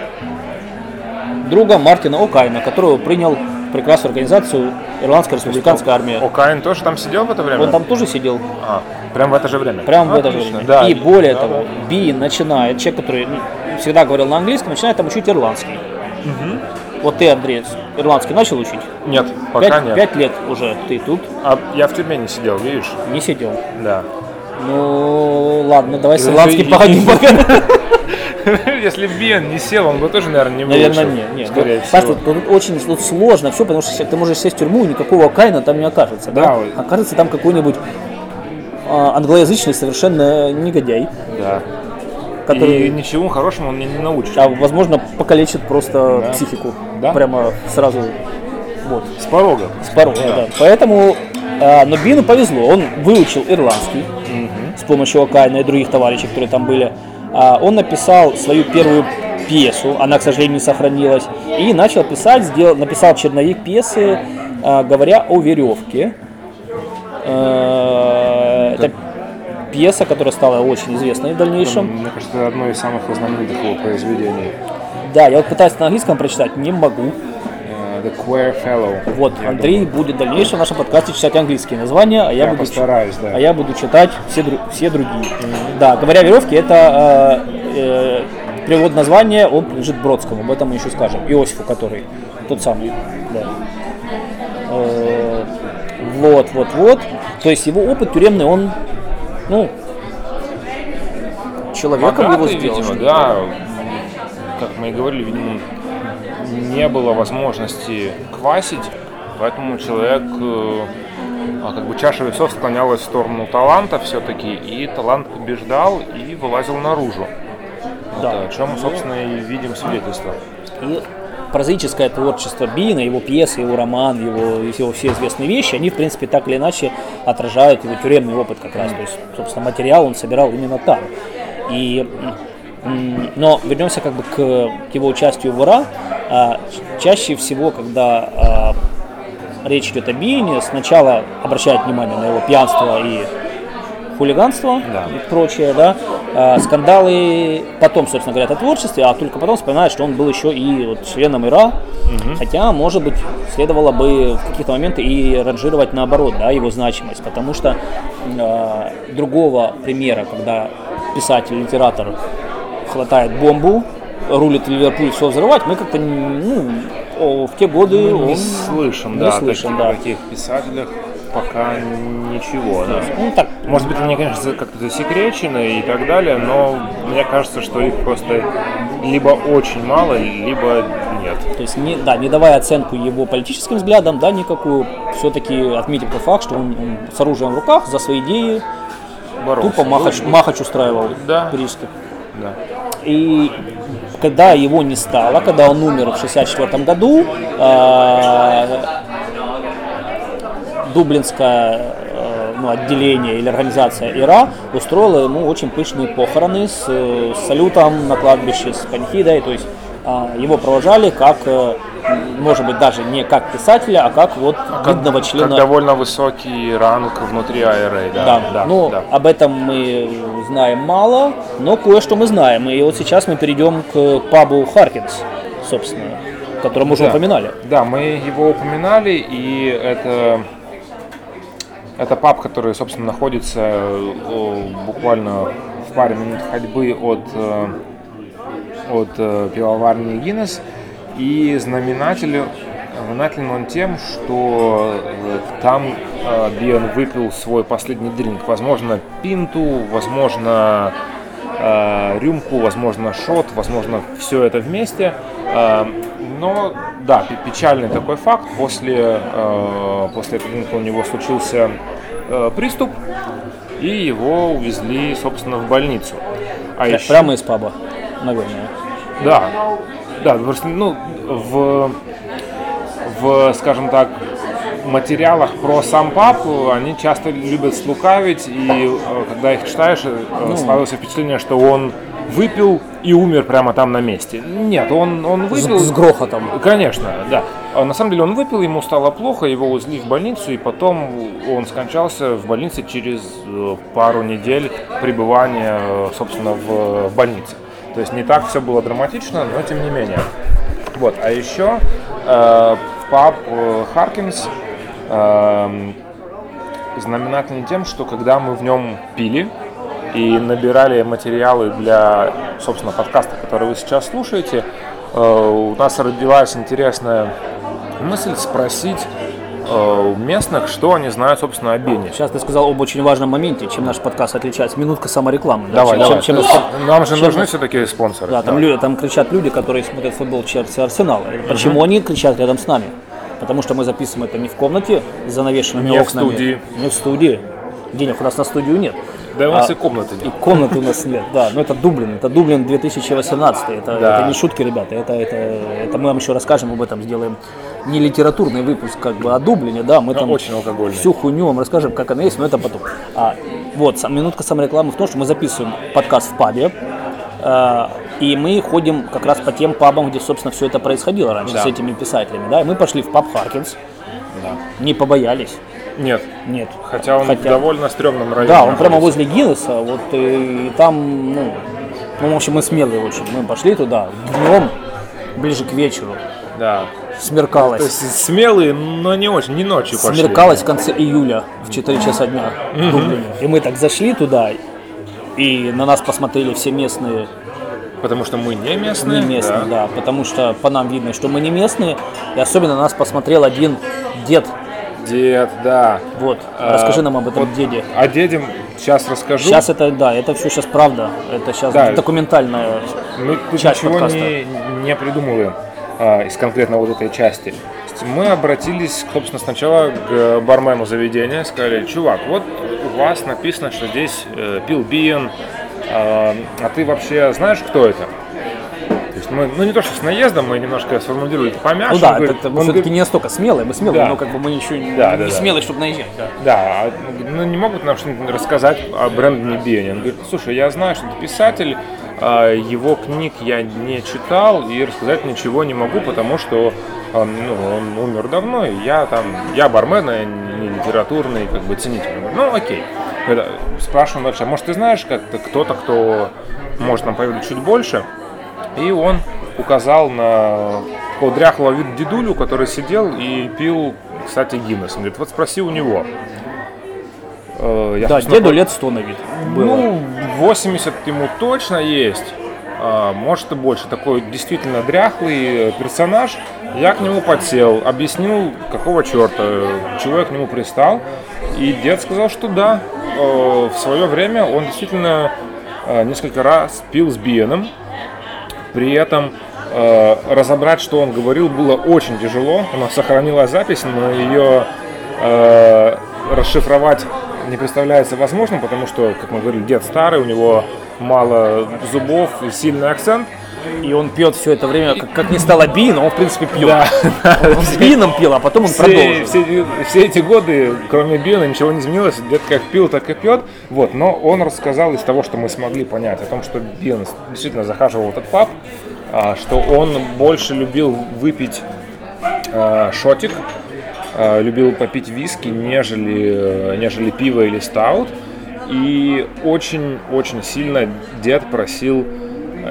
друга Мартина О'Кайна, которого принял прекрасную организацию Ирландская республиканская армия. Окаин тоже там сидел в это время? Он там тоже сидел, А, прям в это же время? прямо в это же Отлично, время. Да. И более того, Би начинает, человек, который ну, всегда говорил на английском, начинает там учить ирландский. Вот ты, Андрей, ирландский начал учить? Нет, пока Пять, нет. пять лет уже ты тут А я в тюрьме не сидел, видишь? не сидел. Да. Ну, ладно, давай с ирландским пока. [laughs] [laughs] Если бы Биен не сел, он бы тоже, наверное, не Наверное, выучил. нет, нет. Скорее Ну, всего. Паш, тут, очень тут сложно все, потому что ты можешь сесть в тюрьму, и никакого кайна там не окажется. Да, Да. Окажется там какой-нибудь а, англоязычный совершенно негодяй, Да. который, И ничего хорошему он не, не научит. а, возможно, покалечит просто психику. Да. Прямо сразу. Вот. С порога. С порога, да. Поэтому, а, но Бину повезло, он выучил ирландский с помощью Окайна и других товарищей, которые там были. А, он написал свою первую пьесу, она, к сожалению, не сохранилась, и начал писать, сделал, написал черновик пьесы, а, говоря о веревке. Э, Это пьеса, которая стала очень известной в дальнейшем. Мне кажется, это одно из самых знаменитых его произведений. Да, я вот пытаюсь на английском прочитать, не могу. Э, The Queer Fellow. Вот, Андрей будет в дальнейшем в нашем подкасте читать английские названия, а я, Я буду постараюсь, да. а я буду читать все, дру- все другие. Да, говоря о веревке, это э, э, перевод названия, он принадлежит Бродскому, об этом мы еще скажем. Иосифу, который, тот самый. Да. Э, вот, вот, вот. То есть его опыт тюремный, он, ну, человеком его Богатый, сделал. видимо, да. Как мы и говорили, видимо, не было возможности квасить, поэтому человек, э, а, как бы чаша весов склонялась в сторону таланта все-таки, и талант побеждал и вылазил наружу. Да. Вот, о чем, собственно, и видим свидетельство. И прозаическое творчество Бина, его пьесы, его роман, его, его все известные вещи, они, в принципе, так или иначе отражают его тюремный опыт как раз. То есть, собственно, материал он собирал именно там. И, но вернемся как бы к его участию в УРА. А, чаще всего, когда а, речь идет о Бине, сначала обращают внимание на его пьянство и хулиганство Да. и прочее, да, А, скандалы потом, собственно, говорят о творчестве, а только потом вспоминают, что он был еще и вот членом ИРА, хотя, может быть, следовало бы в каких-то моментах и ранжировать наоборот, да, его значимость, потому что э, другого примера, когда писатель, литератор хватает бомбу, рулит Ливерпуль все взрывать, мы как-то, ну, в те годы Не он слышим, не да, слышен, таких, да. таких писателях пока ничего, да. Ну, так, Может быть, они, конечно, как-то засекречены и так далее, но мне кажется, что их просто либо очень мало, либо нет. То есть, не, да, не давая оценку его политическим взглядам, да, никакую, все-таки отметим тот факт, что он, он с оружием в руках за свои идеи Боролся. тупо махач, махач устраивал Да. парижских. Да. И когда его не стало, когда он умер в 64 году, э, Дублинское э, ну, отделение или организация ИРА устроила ему очень пышные похороны с, с салютом на кладбище, с панихидой, то есть а, его провожали как, э, может быть, даже не как писателя, а как вот видного члена Как довольно высокий ранг внутри IRA, да. да, да, ну, да. об этом мы знаем мало, но кое-что мы знаем. И вот сейчас мы перейдем к пабу Харкинс, собственно, о котором уже Да. упоминали. Да, мы его упоминали, и это, это паб, который, собственно, находится э, буквально в паре минут ходьбы от, э, от э, пивоварни Гиннес. И знаменатель, знаменателен он тем, что э, там э, Бион выпил свой последний дринк. Возможно, пинту, возможно, э, рюмку, возможно, шот, возможно, все это вместе. Но, да, пе- печальный такой факт. После, после этого дринка у него случился приступ, и его увезли, собственно, в больницу. А Пря- еще- Прямо из паба, наверное. да, да, просто, ну, в, в, скажем так, материалах про сам пап они часто любят слукавить, и э, когда их читаешь, э, складывается впечатление, что он выпил и умер прямо там на месте. Нет, он, он С, выпил... с грохотом. Конечно, да. А На самом деле он выпил, ему стало плохо, его увезли в больницу, и потом он скончался в больнице через э, пару недель пребывания, собственно, в больнице. То есть не так все было драматично, но тем не менее. Вот, а еще э, паб э, Харкинс э, знаменателен тем, что когда мы в нем пили и набирали материалы для, собственно, подкаста, который вы сейчас слушаете, э, у нас родилась интересная мысль спросить у местных, что они знают, собственно, о Бене. Сейчас ты сказал об очень важном моменте, чем наш подкаст отличается. Минутка саморекламы. да, Давай, чем- давай. чем- чем наш- Нам же чем- нужны все-таки спонсоры. Да, там, люди, там кричат люди, которые смотрят футбол Челси Арсенал. Почему они кричат рядом с нами? Потому что мы записываем это не в комнате с занавешенными Не в окнами. студии. Не в студии. Денег у нас на студию нет. Да у нас А, и комнаты И нет. комнаты у нас нет, да. Но это Дублин, это Дублин 2018. Это, Да. это не шутки, ребята. Это, это, это мы вам еще расскажем об этом, сделаем не литературный выпуск как бы о Дублине, да. Мы там очень алкогольный. всю хуйню вам расскажем, как она есть, но это потом. А, вот, минутка саморекламы в том, что мы записываем подкаст в пабе. э, и мы ходим как раз по тем пабам, где, собственно, все это происходило раньше Да. с этими писателями. Да? И мы пошли в паб Харкинс, Да. не побоялись. Нет. Нет. Хотя он в Хотя- довольно стрёмном районе. Да, он прямо находится. возле Гиннесса, вот и, и там, ну, ну, в общем, мы смелые очень. Мы пошли туда днем, ближе к вечеру, Да. смеркалось. То есть смелые, но не очень, не ночью пошли. Смеркалось в конце июля в 4 часа дня в Дублине. И мы так зашли туда, и на нас посмотрели все местные, Потому что мы не местные. не местные, да. да. потому что по нам видно, что мы не местные. И особенно на нас посмотрел один дед. Дед, да. Вот, А, расскажи нам об этом вот деде. О деде сейчас расскажу. Сейчас это, да, это все сейчас правда. Это сейчас Да. документальная Мы тут часть ничего подкаста. не, не придумываем а, из конкретно вот этой части. Мы обратились, собственно, сначала к бармену заведения, сказали, чувак, вот у вас написано, что здесь э, пил Биен, а, а ты вообще знаешь, кто это? То есть мы, ну не то, что с наездом, мы немножко сформулировали это помягче. Ну да, Он говорит- это, он все-таки говорит, не настолько смелые, мы смелые, Да. но как бы мы ничего не, Да, не да, да. смелые, чтобы наезжать. Да. Да, а, ну не могут нам что-нибудь рассказать о Брэндоне Биене. Он говорит, слушай, я знаю, что ты писатель, а, его книг я не читал и рассказать ничего не могу, потому что а, ну, он умер давно, и я там, я бармен, а не литературный как бы ценитель. Он ну окей. Это, спрашиваем дальше, а может ты знаешь как-то кто-то, кто может нам поведать чуть больше? И он указал на такого дряхлого вида дедулю, который сидел и пил, кстати, Гиннес. Он говорит, вот спроси у него. Э, я, Да, деду лет 100 на вид было. Ну, 80 ему точно есть. а, может и больше, такой действительно дряхлый персонаж. Я к нему подсел, объяснил, какого черта, чего я к нему пристал. И дед сказал, что да, э, в свое время он действительно э, несколько раз пил с Биеном. При этом э, разобрать, что он говорил, было очень тяжело. У нас сохранилась запись, но ее расшифровать не представляется возможным, потому что, как мы говорили, дед старый, у него мало зубов и сильный акцент. И он пьет все это время, как, как не стало Бин, он в принципе пьет. Да. Он с Бином пил, а потом он все, продолжил. Все, все эти годы, кроме Бина, ничего не изменилось. Дед как пил, так и пьет. Вот. Но он рассказал из того, что мы смогли понять, о том, что Бин действительно захаживал этот паб, а, что он больше любил выпить а, шотик, а, любил попить виски, нежели, нежели пиво или стаут. И очень-очень сильно дед просил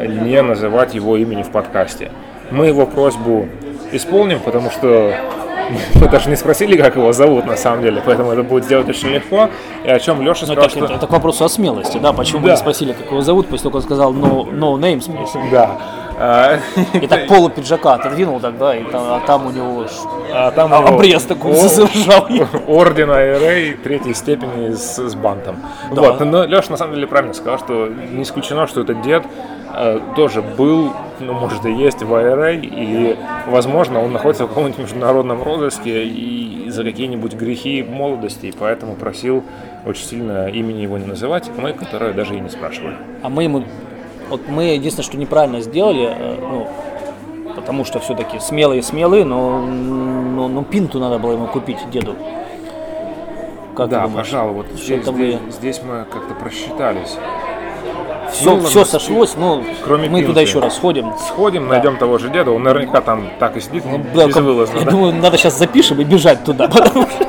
не называть его имени в подкасте. Мы его просьбу исполним, потому что [laughs] мы даже не спросили, как его зовут на самом деле, поэтому это будет сделать очень легко. И о чем Леша ну, сказал, это, что... Это, это к вопросу о смелости, да, почему да. мы не спросили, как его зовут, после того, как он сказал no, no names, please. Да. И так полу пиджака отодвинул тогда, и там, а там у него а там а, обрез такой зажал. [laughs] Ордена Рэй третьей степени с, с бантом. Да. Вот, но Леша на самом деле правильно сказал, что не исключено, что этот дед э, тоже был, ну, может и есть в IRA, и, возможно, он находится в каком-нибудь международном розыске и за какие-нибудь грехи молодости, и поэтому просил очень сильно имени его не называть, мы, которые даже и не спрашивали. А мы ему вот мы единственное, что неправильно сделали, э, ну, потому что все-таки смелые-смелые, но, но, но пинту надо было ему купить деду. Как да, пожалуй, вот здесь, вы... здесь мы как-то просчитались. Все, ну, все сошлось, но Кроме мы пинты. туда еще раз сходим. Сходим, да. найдем того же деда, он наверняка там так и сидит, ну, да, безвылазно. Я да? думаю, надо сейчас запишем и бежать туда, [laughs] потому что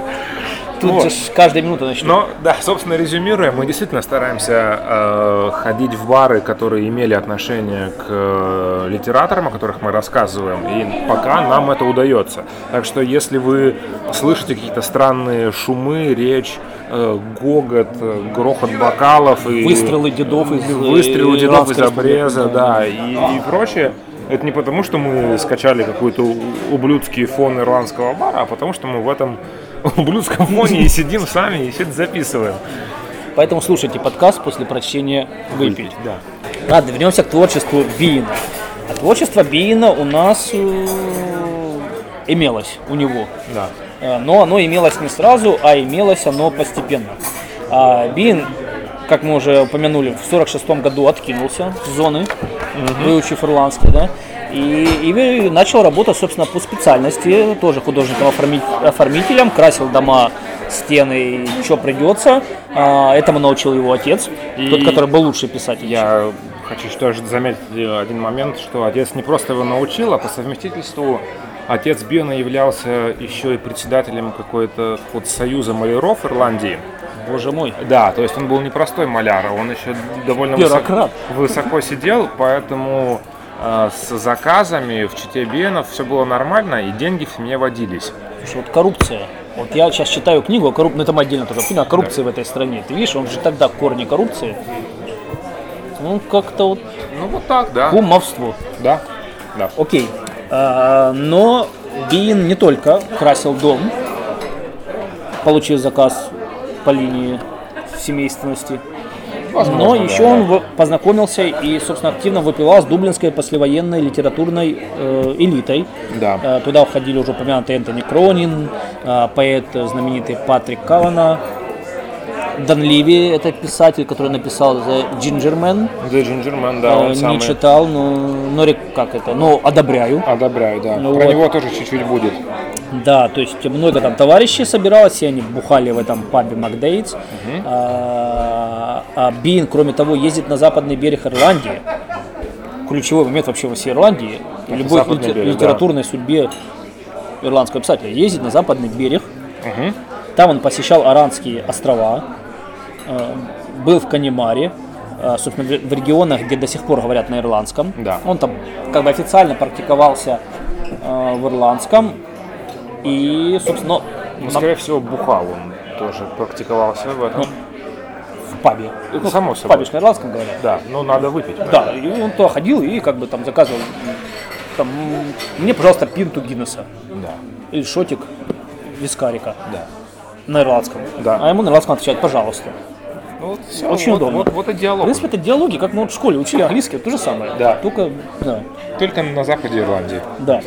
Тут вот. же каждая минута начнет. Но, да, собственно, резюмируя, мы действительно стараемся э, ходить в бары, которые имели отношение к э, литераторам, о которых мы рассказываем, и пока нам это удается. Так что, если вы слышите какие-то странные шумы, речь, э, гогот, э, грохот бокалов и выстрелы дедов из выстрелы э, дедов из обреза, да, и, и прочее. Это не потому, что мы скачали какой-то ублюдский фон ирландского бара, а потому что мы в этом ублюдском фоне и сидим сами и все это записываем. Поэтому слушайте подкаст после прочтения «Выпить». да. Ладно, вернемся к творчеству Биина. А творчество Биина у нас э, имелось у него. Да. Э, но оно имелось не сразу, а имелось оно постепенно. А Биин, как мы уже упомянули, в 46 году откинулся с зоны, угу. выучив ирландский, да, и, и начал работать, собственно, по специальности, тоже художником-оформителем, красил дома, стены, что придется. А, этому научил его отец, и тот, который был лучший писатель. Я хочу тоже заметить один момент, что отец не просто его научил, а по совместительству отец Бена являлся еще и председателем какой-то вот союза маляров Ирландии. Боже мой. Да, то есть он был не простой маляр, а он еще довольно высоко, высоко сидел, поэтому Э, с заказами в Чите Бенов все было нормально, и деньги в семье водились. Слушай, вот коррупция. Вот я сейчас читаю книгу о коррупции, ну это отдельно тоже книга о коррупции да. в этой стране. Ты видишь, он же тогда корни коррупции. Ну, как-то вот... Ну, вот так, да. Кумовство. Да, да. Окей. А, но Бин не только красил дом, получив заказ по линии семейственности, Возможно, Но еще да. он познакомился и, собственно, активно выпивал с дублинской послевоенной литературной э, элитой. Да. Э, туда входили уже упомянутый Энтони Кронин, э, поэт знаменитый Патрик Кавана, Дан Ливи, это писатель, который написал The Gingerman. The Gingerman, да, он Не самый... читал, но, но как это, но одобряю. Одобряю, да. Ну, Про вот. него тоже чуть-чуть будет. Да, то есть много там товарищей собиралось, и они бухали в этом пабе Макдейтс. Угу. А, а Бин, кроме того, ездит на западный берег Ирландии. Ключевой момент вообще во всей Ирландии. Это любой литер, берег, литературной да. судьбе ирландского писателя. Ездит на западный берег. Угу. Там он посещал Аранские острова. Э, был в Канемаре. Э, собственно, в регионах, где до сих пор говорят на ирландском. Да. Он там как бы официально практиковался э, в ирландском. И, собственно... Ну, скорее всего, бухал он тоже практиковался в этом. Ну, пабе. Это само В собой. пабе на ирландском говорят. Да, но надо выпить. Да, и он туда ходил и как бы там заказывал, там, мне, пожалуйста, пинту Гиннесса Да. или шотик вискарика Да. на ирландском. Да. А ему на ирландском отвечать, пожалуйста. Ну, вот всё, Очень вот, удобно. Вот, вот и В диалог. принципе, это диалоги, как мы вот в школе учили английский, то же самое. Да. Только, да. Только на западе Ирландии. Да.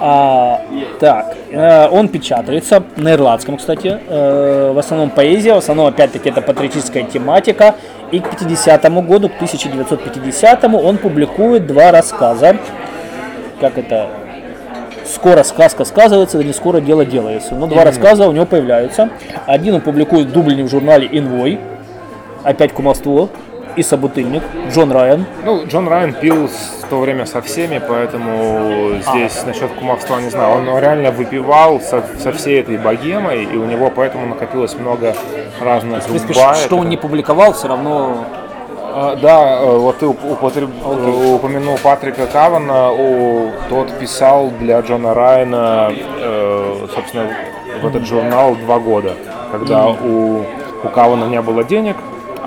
А, так, э, он печатается на ирландском, кстати. Э, в основном поэзия, в основном, опять-таки, это патриотическая тематика. И к 50 году, к 1950 он публикует два рассказа. Как это? Скоро сказка сказывается, да не скоро дело делается. Но два рассказа у него появляются. Один он публикует в Дублине в журнале «Инвой». Опять кумовство и собутыльник. Джон Райан. Ну, Джон Райан пил в то время со всеми, поэтому здесь насчет кумовства не знаю. Он реально выпивал со, со всей этой богемой, и у него поэтому накопилось много разных В принципе, что он не публиковал, все равно А, Да, э, вот ты уп- употреб- э, упомянул Патрика Кавана, о, тот писал для Джона Райана, э, собственно, в этот журнал два года, когда у, у Кавана не было денег,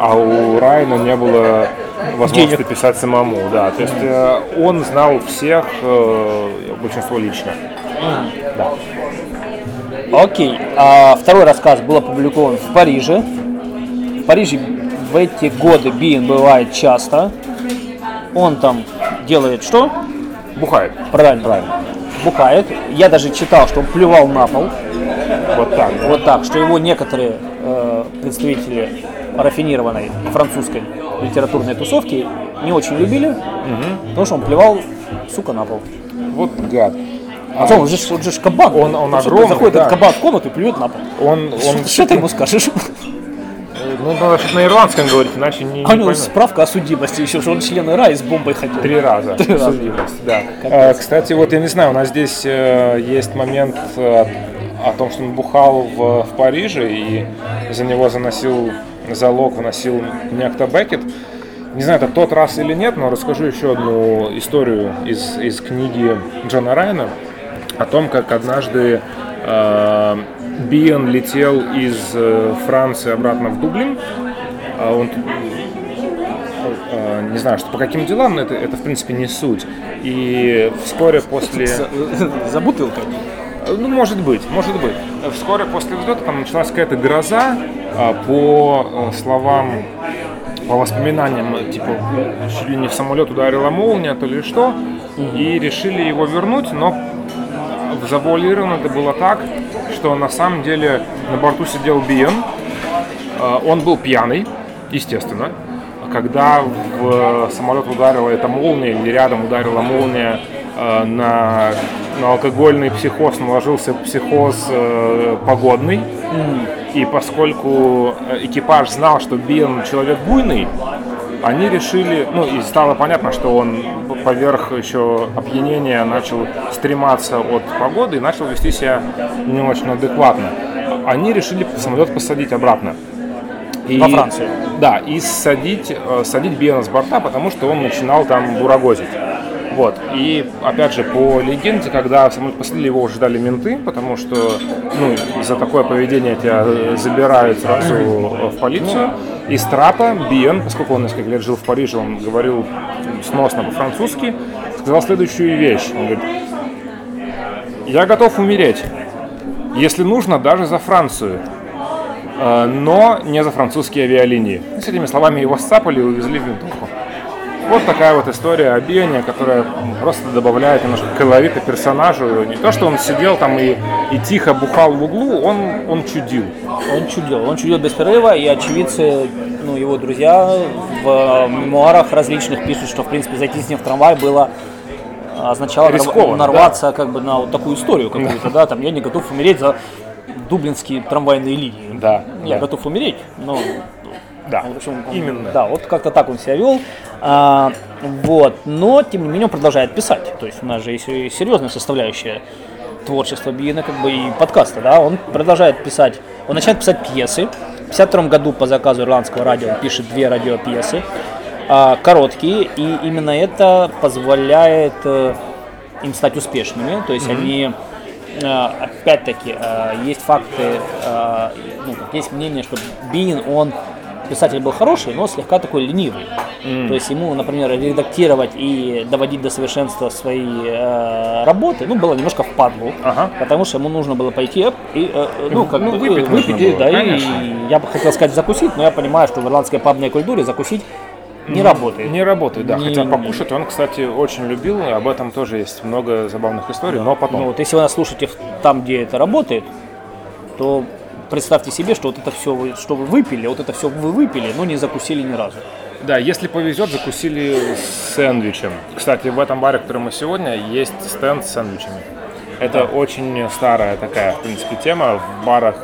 а у Райана не было возможности Денег. писать самому, да, то есть э, он знал всех, э, большинство лично. Да. Окей. А второй рассказ был опубликован в Париже. В Париже в эти годы Биен бывает часто. Он там делает что? Бухает. Правильно. Правильно. Бухает. Я даже читал, что он плевал на пол. Вот так. да. Вот так, что его некоторые э, представители рафинированной французской литературной тусовки не очень любили, потому что он плевал, сука, на пол. Вот гад. А что, он же, он же кабан. Он- он Что, огромный, Заходит да. этот кабан в комнату и плюет на пол. Он, он, Что ты ему скажешь? ну, надо что-то на ирландском говорить, иначе не, А у него справка о судимости еще, что он член ИРА и с бомбой ходил. Три раза. Три раза. Судимость, да. Э, Кстати, вот я не знаю, у нас здесь э, есть момент э, о том, что он бухал в, в Париже и за него заносил залог, выносил некто Беккет. Не знаю, это тот раз или нет, но расскажу еще одну историю из, из книги Джона Райана о том, как однажды э, Биен летел из э, Франции обратно в Дублин. А Он э, не знаю, что по каким делам, но это, это в принципе не суть. И вскоре после... За, за бутылкой. Ну, может быть, может быть. Вскоре после взлета там началась какая-то гроза, а, по э, словам, по воспоминаниям, э, типа, чуть ли не в самолет ударила молния, то ли что, и решили его вернуть, но завуалировано это было так, что на самом деле на борту сидел Биен, Э, он был пьяный, естественно. Когда в самолет ударила эта молния, или рядом ударила молния э, на, на алкогольный психоз, наложился психоз э, погодный. И поскольку э, экипаж знал, что Биен человек буйный, они решили, ну и стало понятно, что он поверх еще опьянения начал стрематься от погоды и начал вести себя не очень адекватно. Они решили самолет посадить обратно. И, Во Францию. Да, и садить, э, садить Биена с борта, потому что он начинал там бурагозить. Вот. И опять же, по легенде, когда самолет посадили, его уже ждали менты, потому что ну, за такое поведение тебя э, забирают сразу в полицию. И с трапа Биен, поскольку он несколько лет жил в Париже, он говорил сносно по-французски, сказал следующую вещь. Он говорит, я готов умереть, если нужно, даже за Францию э, но не за французские авиалинии. С этими словами его сцапали и увезли в винтовку. Вот такая вот история о Бионе, которая просто добавляет немножко колорита персонажу. Не то, что он сидел там и, и тихо бухал в углу, он, он чудил. Он чудил, он чудил без перерыва, и очевидцы, ну, его друзья в э, мемуарах различных пишут, что, в принципе, зайти с ним в трамвай было э, означало Рискованно, нарваться как бы на вот такую историю какую-то, да, там, я не готов умереть за дублинские трамвайные линии. Да, Я да. готов умереть, но Да, в общем, он- именно. Да, вот как-то так он себя вел. А, вот, но тем не менее он продолжает писать. То есть у нас же есть серьезная составляющая творчества Биена, как бы и подкаста, да. Он продолжает писать. Он начинает писать пьесы. В 52 году по заказу ирландского радио он пишет две радиопьесы, а, короткие, и именно это позволяет э, им стать успешными. То есть они э, опять-таки, э, есть факты, э, ну, есть мнение, что Бин, он писатель был хороший, но слегка такой ленивый. То есть ему, например, редактировать и доводить до совершенства свои э, работы, ну, было немножко впадлу, Ага. потому что ему нужно было пойти и, э, э, ну, как Ну, бы, выпить э, выпить, было, да, конечно. и я бы хотел сказать закусить, но я понимаю, что в ирландской пабной культуре закусить не работает. Не работает, да. Не- Хотя покушать он, кстати, очень любил, об этом тоже есть много забавных историй, но потом. Ну, вот если вы нас слушаете там, где это работает, то представьте себе, что вот это все, что вы выпили, вот это все вы выпили, но не закусили ни разу. Да, если повезет, закусили сэндвичем. Кстати, в этом баре, в котором мы сегодня, есть стенд с сэндвичами. Это очень старая такая, в принципе, тема. В барах,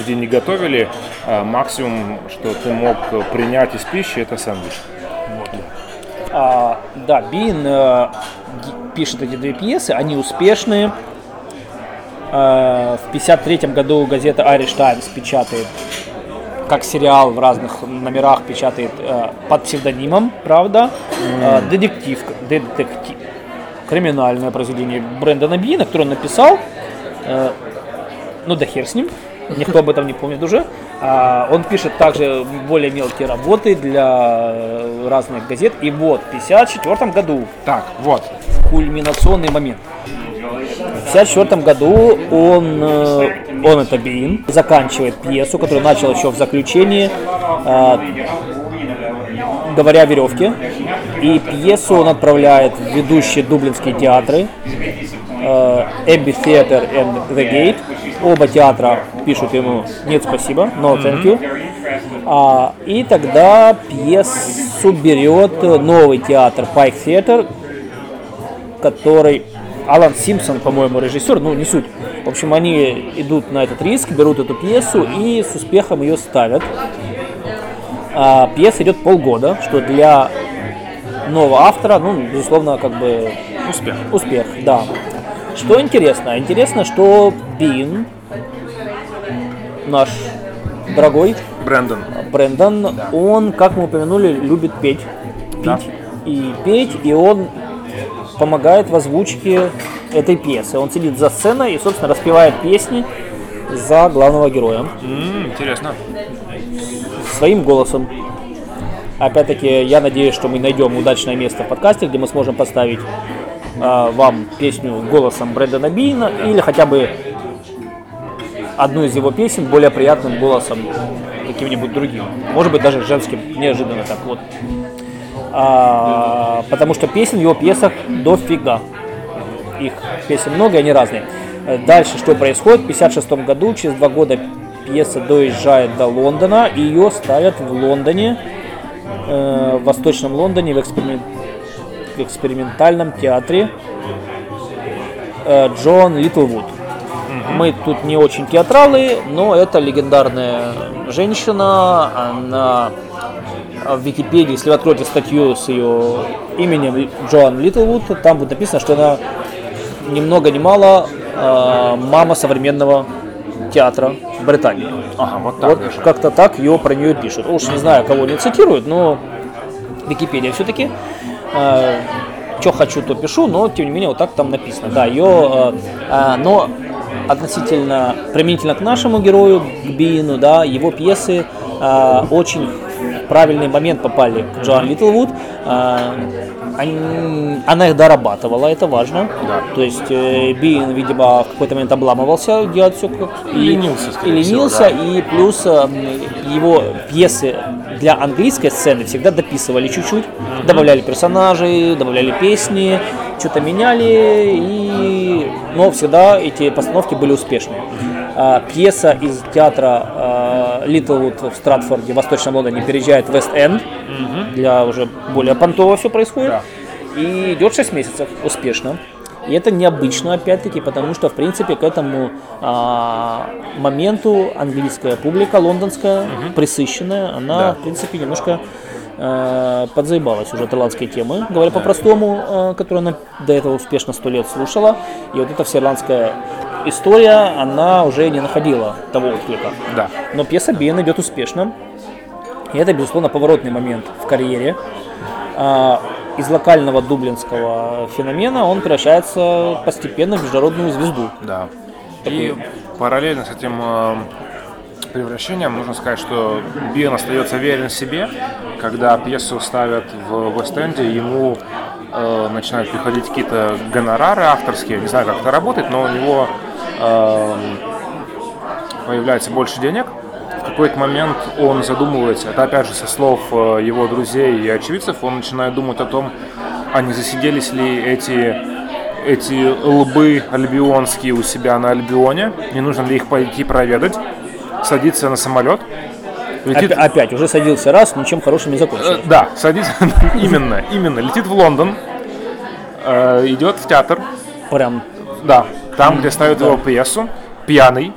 где не готовили, э, максимум, что ты мог принять из пищи, это сэндвич. А, да, Бин э, пишет эти две пьесы, они успешные. Э, в 53 году газета Irish Times печатает, как сериал в разных номерах печатает э, под псевдонимом, правда, э, детектив, детектив, криминальное произведение Брэндона Бина, которое он написал. Ну да хер с ним, никто об этом не помнит уже. А, он пишет также более мелкие работы для разных газет. И вот, в 1954 году, Так, вот. кульминационный момент. В 1954 году он, э, он это Бин, заканчивает пьесу, которую начал еще в заключении, э, говоря о веревке. И пьесу он отправляет в ведущие дублинские театры, э, Abbey Theatre and The Gate. Оба театра пишут ему «нет, спасибо», «no, thank you». А, и тогда пьесу берет новый театр Pike Theatre, который Алан Симпсон, по-моему, режиссер, ну не суть. В общем, они идут на этот риск, берут эту пьесу и с успехом ее ставят. А, пьеса идет полгода, что для нового автора, ну, безусловно, как бы Успех. успех, да. Что интересно? Интересно, что Бин, наш дорогой Брэндон. Брэндон, он, как мы упомянули, любит петь. Пить Да. и петь, и он помогает в озвучке этой пьесы. Он сидит за сценой и, собственно, распевает песни за главного героя М, интересно. своим голосом. Опять-таки, я надеюсь, что мы найдем удачное место в подкасте, где мы сможем поставить а, вам песню голосом Брэндона Бина или хотя бы одну из его песен более приятным голосом каким-нибудь другим. Может быть, даже женским, неожиданно так вот. А, потому что песен в его пьесах дофига. Их песен много, и они разные. Дальше что происходит? В 1956 году, через два года пьеса доезжает до Лондона, и ее ставят в Лондоне, э, в Восточном Лондоне, в, эксперимен- в экспериментальном театре э, Джон Литлвуд. Мы тут не очень театралы, но это легендарная женщина. Она в Википедии, если вы откроете статью с ее именем Джоан Литлвуд, там будет написано, что она ни много ни мало э, мама современного театра Британии. Ага, вот так Вот даже. как-то так ее про нее пишут. Уж не знаю, кого не цитируют, но Википедия все-таки. что хочу, то пишу, но тем не менее вот так там написано. Да, ее, но относительно применительно к нашему герою, к Бину, да, его пьесы э, очень правильный момент попали к Джоан Литлвуд. Они- она их дорабатывала, это важно. Да. То есть э, Бин, видимо, в какой-то момент обламывался, делать все как и Ленился, и всего, ленился, да. и плюс э, его пьесы для английской сцены всегда дописывали чуть-чуть, добавляли персонажей, добавляли песни, что-то меняли, и... но всегда эти постановки были успешные. А, пьеса из театра Литлвуд в Стратфорде, в Восточном Лондоне, переезжает в Вест-Энд, для уже более понтово все происходит, Да. и идет 6 месяцев успешно. И это необычно, опять-таки, потому что, в принципе, к этому а, моменту английская публика, лондонская, присыщенная, она, Да. в принципе, немножко э, подзаебалась уже ирландской темы, говоря по-простому, э, которую она до этого успешно сто лет слушала. И вот эта вся ирландская история, она уже не находила того отклика. Да. Но пьеса Бен идет успешно. И это, безусловно, поворотный момент в карьере. А, Из локального дублинского феномена он превращается постепенно в международную звезду. Да. И параллельно с этим э, превращением, нужно сказать, что Биен остается верен себе. Когда пьесу ставят в Вест-Энде, ему э, начинают приходить какие-то гонорары авторские. Не знаю, как это работает, но у него появляется больше денег. В какой-то момент он задумывается, это опять же со слов э, его друзей и очевидцев, он начинает думать о том, а не засиделись ли эти, эти лбы альбионские у себя на Альбионе, не нужно ли их пойти проведать, садится на самолет, летит... Опять, опять, уже садился раз, ничем хорошим не закончил. Э, да, садится, [laughs] именно, именно, летит в Лондон, э, идет в театр. Прям. Да, там, где ставят его пьесу, пьяный,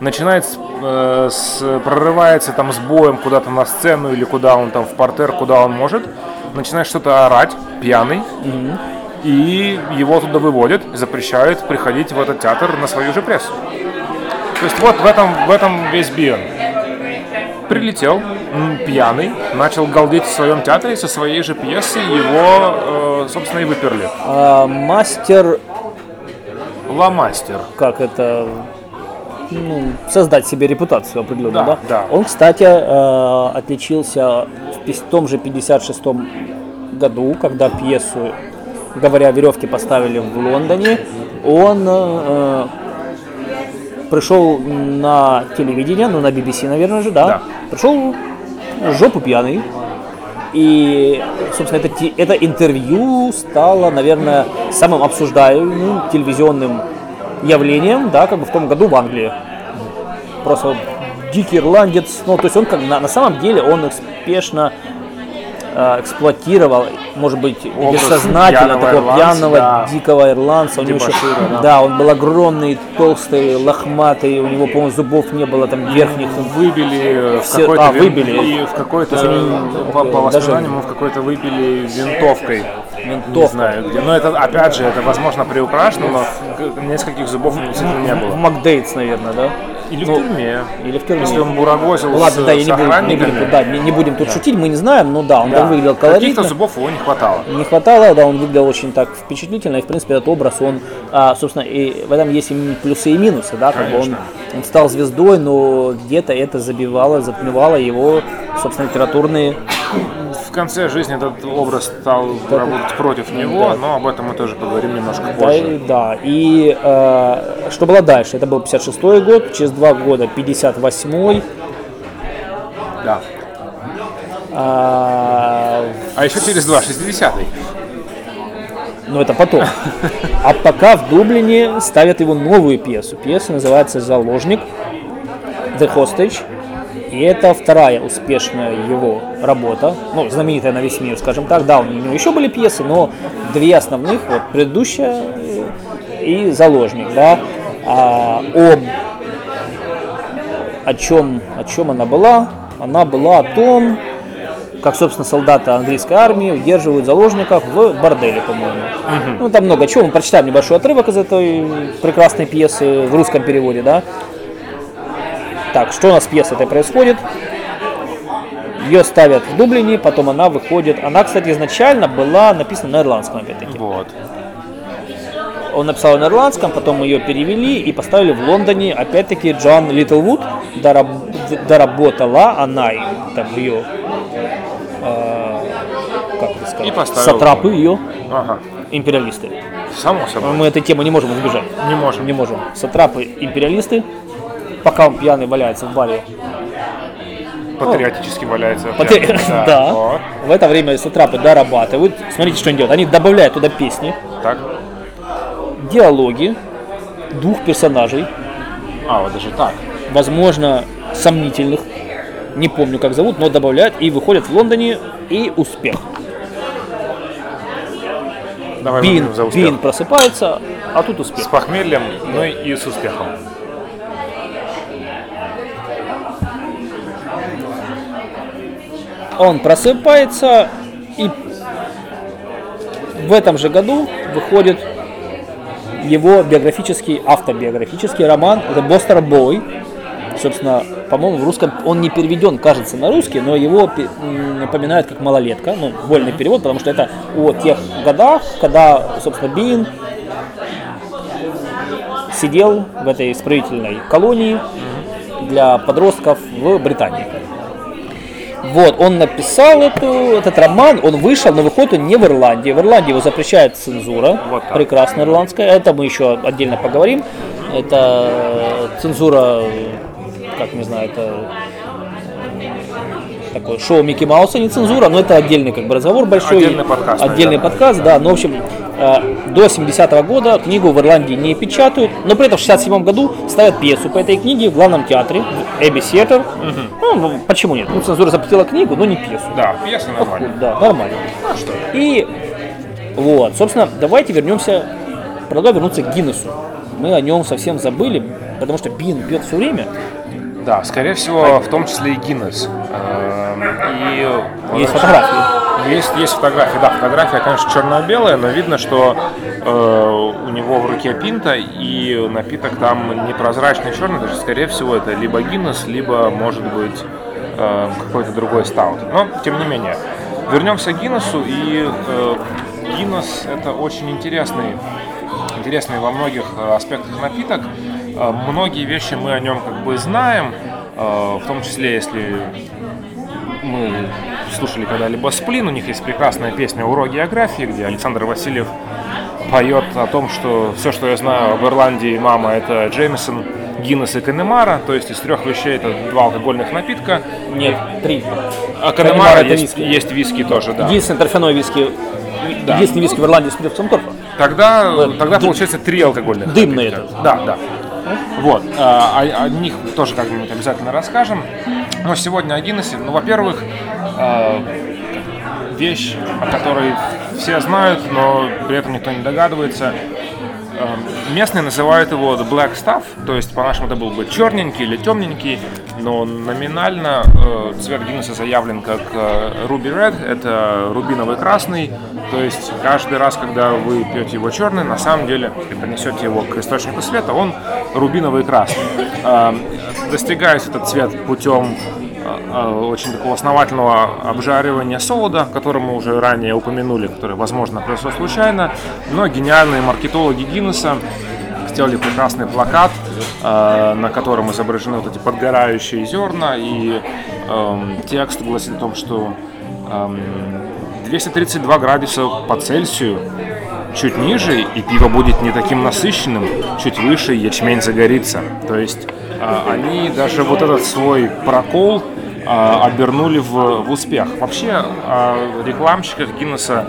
начинает э, с, прорывается там с боем куда-то на сцену или куда он там в портер, куда он может, начинает что-то орать, пьяный, mm-hmm. и его туда выводят, запрещают приходить в этот театр на свою же прессу. То есть вот в этом, в этом весь Бион. Прилетел, пьяный, начал галдеть в своем театре со своей же пьесы, его, э, собственно, и выперли. А, мастер... Ла мастер. Как это ну, создать себе репутацию определенную, да? Да. да. Он, кстати, э, отличился в том же 56-м году, когда пьесу, говоря о веревке, поставили в Лондоне. Он э, пришел на телевидение, ну на BBC, наверное же, да? да. Пришел жопу пьяный. И, собственно, это, это интервью стало, наверное, самым обсуждаемым телевизионным явлением, да, как бы в том году в Англии. Просто дикий ирландец, ну, то есть он как на, на самом деле он успешно эксплуатировал, может быть, Образ бессознательно такого ирландца, пьяного, да. дикого ирландца. У него еще, да. да, он был огромный, толстый, лохматый, у него, по-моему, зубов не было там верхних. Выбили все, в какой-то а, выбили. И в какой-то, по, по воспоминаниям, в какой-то выбили винтовкой ментов. Не знаю где. Но это, опять же, это возможно приукрашено, но нескольких зубов действительно не было. Макдейтс, наверное, да? Или в ну, тюрьме. Или в тюрьме. Если он бурагозил ну, Ладно, с, да, я не будем, не будем, да, не, не будем тут да. шутить, мы не знаем, но да, он да. выглядел колоритно. Каких-то зубов его не хватало. Не хватало, да, он выглядел очень так впечатлительно, и, в принципе, этот образ, он, а, собственно, и в этом есть и плюсы и минусы, да, как бы он, он стал звездой, но где-то это забивало, затмевало его, собственно, литературные в конце жизни этот образ стал да, работать против него, да. но об этом мы тоже поговорим немножко позже. Да, да. и э, что было дальше? Это был 56-й год, через два года 58-й. Да. А, а еще через два, 60-й. Но это потом. А пока в Дублине ставят его новую пьесу. Пьеса называется «Заложник», «The Hostage». И это вторая успешная его работа, ну, знаменитая на весь мир, скажем так. Да, у него еще были пьесы, но две основных, вот предыдущая и заложник, да. А, об о чем, о чем она была? Она была о том, как, собственно, солдаты английской армии удерживают заложников в борделе, по-моему. Угу. Ну, там много чего. Мы прочитаем небольшой отрывок из этой прекрасной пьесы в русском переводе, да. Так, что у нас с пьесой это происходит? Ее ставят в Дублине, потом она выходит. Она, кстати, изначально была написана на ирландском, опять-таки. Вот. Он написал на ирландском, потом ее перевели и поставили в Лондоне. Опять-таки Джон Литлвуд дораб, доработала она там ее э, как это сказать, и сатрапы ее, ага. империалисты. Само собой. Мы этой темы не можем избежать. Не можем. Не можем. Сатрапы империалисты пока он пьяный валяется в баре. Патриотически ну, валяется. Патри... Да. [laughs] да. Вот. В это время сатрапы дорабатывают. Смотрите, что они делают. Они добавляют туда песни. Так. Диалоги двух персонажей. А, вот даже так. Возможно, сомнительных. Не помню, как зовут, но добавляют и выходят в Лондоне и успех. Давай Бин, Бин просыпается, а тут успех. С похмельем, ну и с успехом. Он просыпается и в этом же году выходит его биографический, автобиографический роман The Boster Boy. Собственно, по-моему, в русском он не переведен, кажется, на русский, но его напоминают как малолетка, ну, вольный перевод, потому что это о тех годах, когда, собственно, Бин сидел в этой исправительной колонии для подростков в Британии. Вот, он написал эту, этот роман, он вышел, но выходит он не в Ирландии. В Ирландии его запрещает цензура, Вот так. прекрасная ирландская. Это мы еще отдельно поговорим. Это э, цензура, как не знаю, это такое шоу Микки Мауса, не цензура, но это отдельный как бы разговор большой. Отдельный подкаст, Отдельный наверное. подкаст, да. Ну, в общем, э, до 70-го года книгу в Ирландии не печатают, но при этом в 67 году ставят пьесу по этой книге в главном театре, Эбби Сиэтер. Ну, ну, почему нет? Ну, цензура запретила книгу, но не пьесу. Да, пьеса нормальная. Да, нормально. А что? И вот, собственно, давайте вернемся, предлагаю вернуться к Гиннесу. Мы о нем совсем забыли, потому что Бин пьет все время. Да, скорее всего, в том числе и Гиннес. Эм, И Есть фотографии. Есть, есть фотография, да, фотография, конечно, черно-белая, но видно, что э, у него в руке пинта, и напиток там непрозрачный черный, то есть, скорее всего, это либо Гиннес, либо, может быть, э, какой-то другой стаут. Но, тем не менее, вернемся к Гиннесу, и э, Гиннес это очень интересный, интересный во многих аспектах напиток. Э, Многие вещи мы о нем как бы знаем, э, в том числе, если мы слушали когда-либо Сплин, у них есть прекрасная песня «Урок географии», где Александр Васильев поет о том, что все, что я знаю об Ирландии, мама, это Джеймисон, Гиннес и Канемара, то есть из трех вещей это два алкогольных напитка. Нет, три. А Канемара есть, виски. есть виски тоже, да. Единственный торфяной виски, Да. единственный виски в Ирландии с привкусом торфа. Тогда, тогда получается три алкогольных дымные напитка. Да, да. Вот, а, о, о них тоже как-нибудь обязательно расскажем. Но сегодня о Гиннессе, ну, во-первых, а, вещь, о которой все знают, но при этом никто не догадывается. А, Местные называют его The Black Stuff, то есть по-нашему это был бы черненький или темненький, но номинально э, цвет Гиннесса заявлен как э, Ruby Red, это рубиновый красный, то есть каждый раз, когда вы пьете его черный, на самом деле, и поднесете его к источнику света, он рубиновый красный. А, Достигается этот цвет путем а, очень такого основательного обжаривания солода, который мы уже ранее упомянули, который, возможно, произошло случайно, но гениальные маркетологи Гиннесса сделали прекрасный плакат, э, на котором изображены вот эти подгорающие зерна, и эм, текст гласит о том, что эм, 232 градуса по Цельсию, чуть ниже, и пиво будет не таким насыщенным, чуть выше ячмень загорится. То есть э, они даже вот этот свой прокол э, обернули в, в успех. Вообще о рекламщиках Гиннесса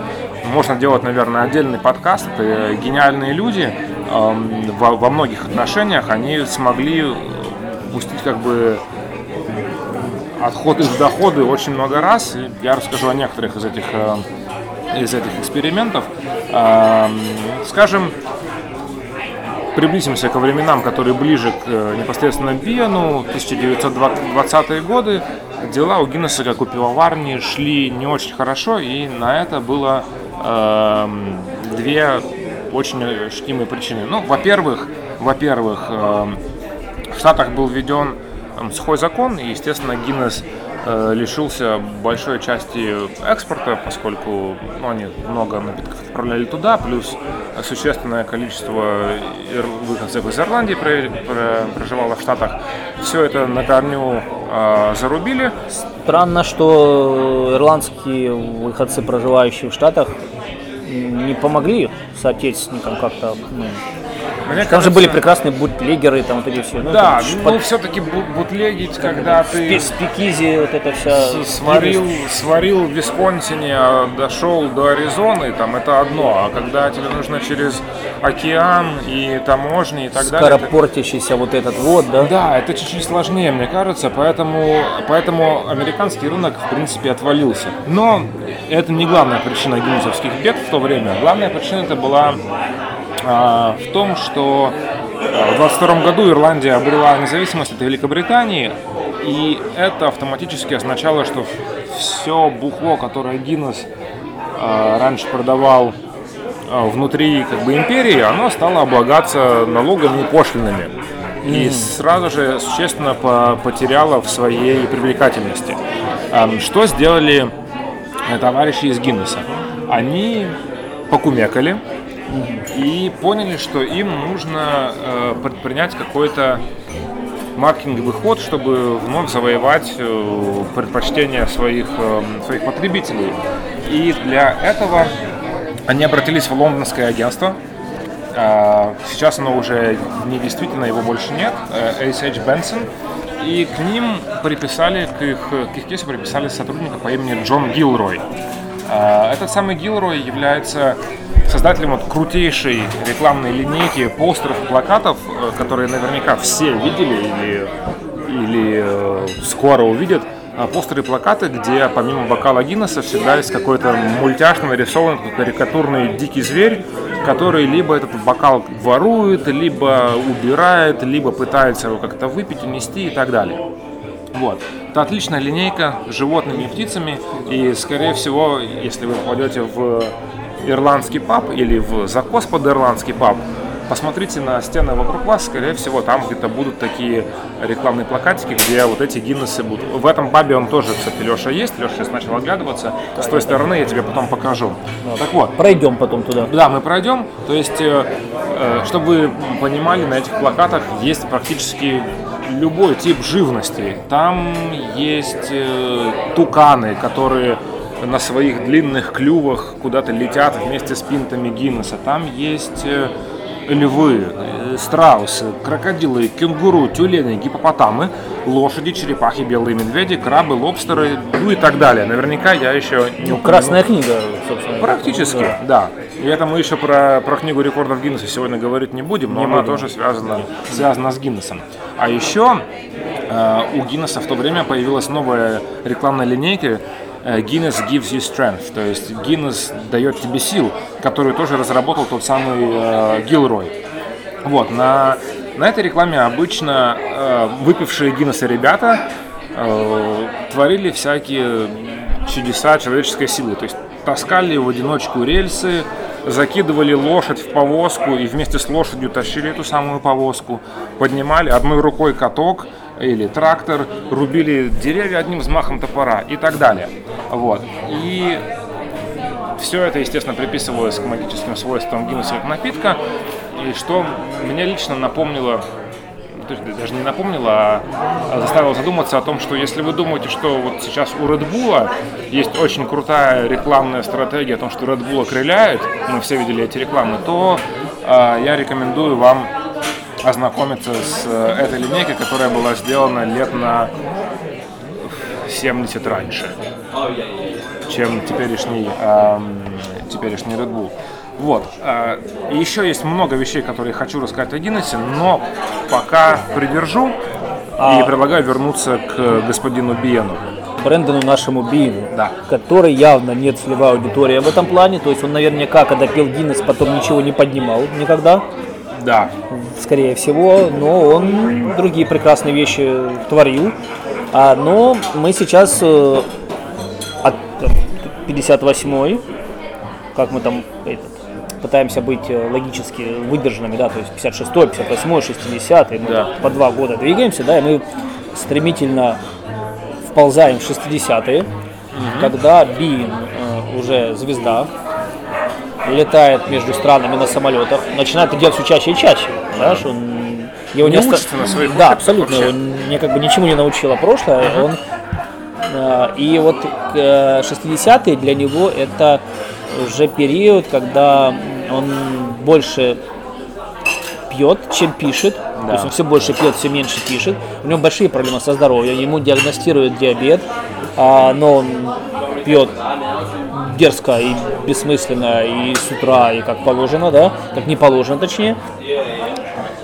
можно делать, наверное, отдельный подкаст. Это гениальные люди. Во, во многих отношениях они смогли пустить как бы отходы в доходы очень много раз. И Я расскажу о некоторых из этих, э, из этих экспериментов. Скажем, приблизимся ко временам, которые ближе к э, непосредственно Биену, 1920-е годы. Дела у Гиннесса, как у пивоварни, шли не очень хорошо, и на это было эм, две очень ощутимые причины. Ну, во-первых, во-первых, эм, в Штатах был введен сухой закон, и, естественно, Гиннес э, лишился большой части экспорта, поскольку ну, они много напитков отправляли туда, плюс э, существенное количество выходцев из Ирландии про- про- проживало в Штатах. Все это на корню э, зарубили. Странно, что ирландские выходцы, проживающие в Штатах, не помогли соотечественникам как-то. ну, Мне Там же были кажется, прекрасные бутлегеры, там вот эти все. Ну, Да, там ну под- все-таки бутлегить, когда ты спи- спикизи, вот это вся. с- сварил, сварил в Висконсине, а дошел до Аризоны, там это одно, а когда тебе нужно через океан и таможни и так далее. это- Скоропортящийся вот этот вот, да? Да, это чуть-чуть сложнее, мне кажется, поэтому, поэтому американский рынок, в принципе, отвалился. Но это не главная причина гиннесовских бед в то время. Главная причина это была в том, что а, в 22 году Ирландия обрела независимость от Великобритании, и это автоматически означало, что все бухло, которое Гиннес а, раньше продавал а, внутри как бы империи, оно стало облагаться налогами и пошлинами. И сразу же существенно по- потеряло в своей привлекательности. Ам, Что сделали э, товарищи из Гиннеса? Они покумекали и поняли, что им нужно э, предпринять какой-то маркетинговый ход, чтобы вновь завоевать э, предпочтение своих, э, своих потребителей. И для этого они обратились в лондонское агентство. А, сейчас оно уже не действительно, его больше нет. ASH Benson. И к ним приписали, к их, к их кейсу приписали сотрудника по имени Джон Гилрой. А, этот самый Гилрой является создателем вот крутейшей рекламной линейки постеров и плакатов, э, которые наверняка все видели или, или э, скоро увидят. А, постеры и плакаты, где помимо бокала Гиннесса всегда есть какой-то мультяшно нарисованный карикатурный дикий зверь, который либо этот бокал ворует, либо убирает, либо пытается его как-то выпить, унести и так далее. Вот. Это отличная линейка с животными и птицами, и, скорее всего, если вы попадете в ирландский паб или в закос под ирландский паб, посмотрите на стены вокруг вас, скорее всего, там где-то будут такие рекламные плакатики, где вот эти Гиннессы будут. В этом пабе он тоже, кстати, Леша есть, Леша сейчас начал оглядываться. С той стороны я тебе потом покажу. Так вот. Пройдем потом туда. Да, мы пройдем. То есть, э, э, чтобы вы понимали, на этих плакатах есть практически любой тип живности. Там есть э, туканы, которые на своих длинных клювах куда-то летят вместе с пинтами Гиннесса. Там есть э, львы, э, страусы, крокодилы, кенгуру, тюлени, гипопотамы, лошади, черепахи, белые медведи, крабы, лобстеры, ну и так далее. Наверняка я еще не Ну, красная книга, собственно. Практически, да. И это мы еще про, про книгу рекордов Гиннесса сегодня говорить не будем, но Не она будем. тоже связана, связана с Гиннесом. А еще э, у Гиннесса в то время появилась новая рекламная линейка Guinness gives you strength, то есть Guinness дает тебе сил, которую тоже разработал тот самый э, Гилрой. Вот, на, на этой рекламе обычно э, выпившие Гиннесса ребята э, творили всякие чудеса человеческой силы. То есть таскали в одиночку рельсы, закидывали лошадь в повозку и вместе с лошадью тащили эту самую повозку, поднимали одной рукой каток или трактор, рубили деревья одним взмахом топора и так далее. Вот. И все это, естественно, приписывалось к магическим свойствам Гиннесса как напитка, и что мне лично напомнило, то есть даже не напомнило, а а заставило задуматься о том, что если вы думаете, что вот сейчас у Red Bull есть очень крутая рекламная стратегия о том, что Red Bull окрыляет, мы все видели эти рекламы, то а, я рекомендую вам ознакомиться с э, этой линейкой, которая была сделана лет на 70 раньше чем теперешний, эм, теперешний Red Bull. Вот. э, и еще есть много вещей, которые хочу рассказать о Гиннессе, но пока придержу и предлагаю вернуться к господину Биену. Брэндону нашему Бину, Да. который явно не целевая аудитория в этом плане. То есть он наверняка, когда пил Гиннес, потом ничего не поднимал никогда, Да. Скорее всего, но он другие прекрасные вещи творил. А, но мы сейчас э, от 58 как мы там этот, пытаемся быть э, логически выдержанными, да, то есть 56 58 60 мы Да. по два года двигаемся, да, и мы стремительно вползаем в 60-е, когда Бин э, уже звезда, летает между странами на самолетах, начинает это делать все чаще и чаще, да, что он его Не оста- учится на своих Да, абсолютно. вообще. Он мне как бы ничему не научило прошлое. Он, э, и вот э, 60-е для него это уже период, когда он больше пьет, чем пишет. То есть он все больше пьет, все меньше пишет. У него большие проблемы со здоровьем. Ему диагностируют диабет, а, но он пьет дерзко и бессмысленно и с утра, и как положено, да, как не положено точнее.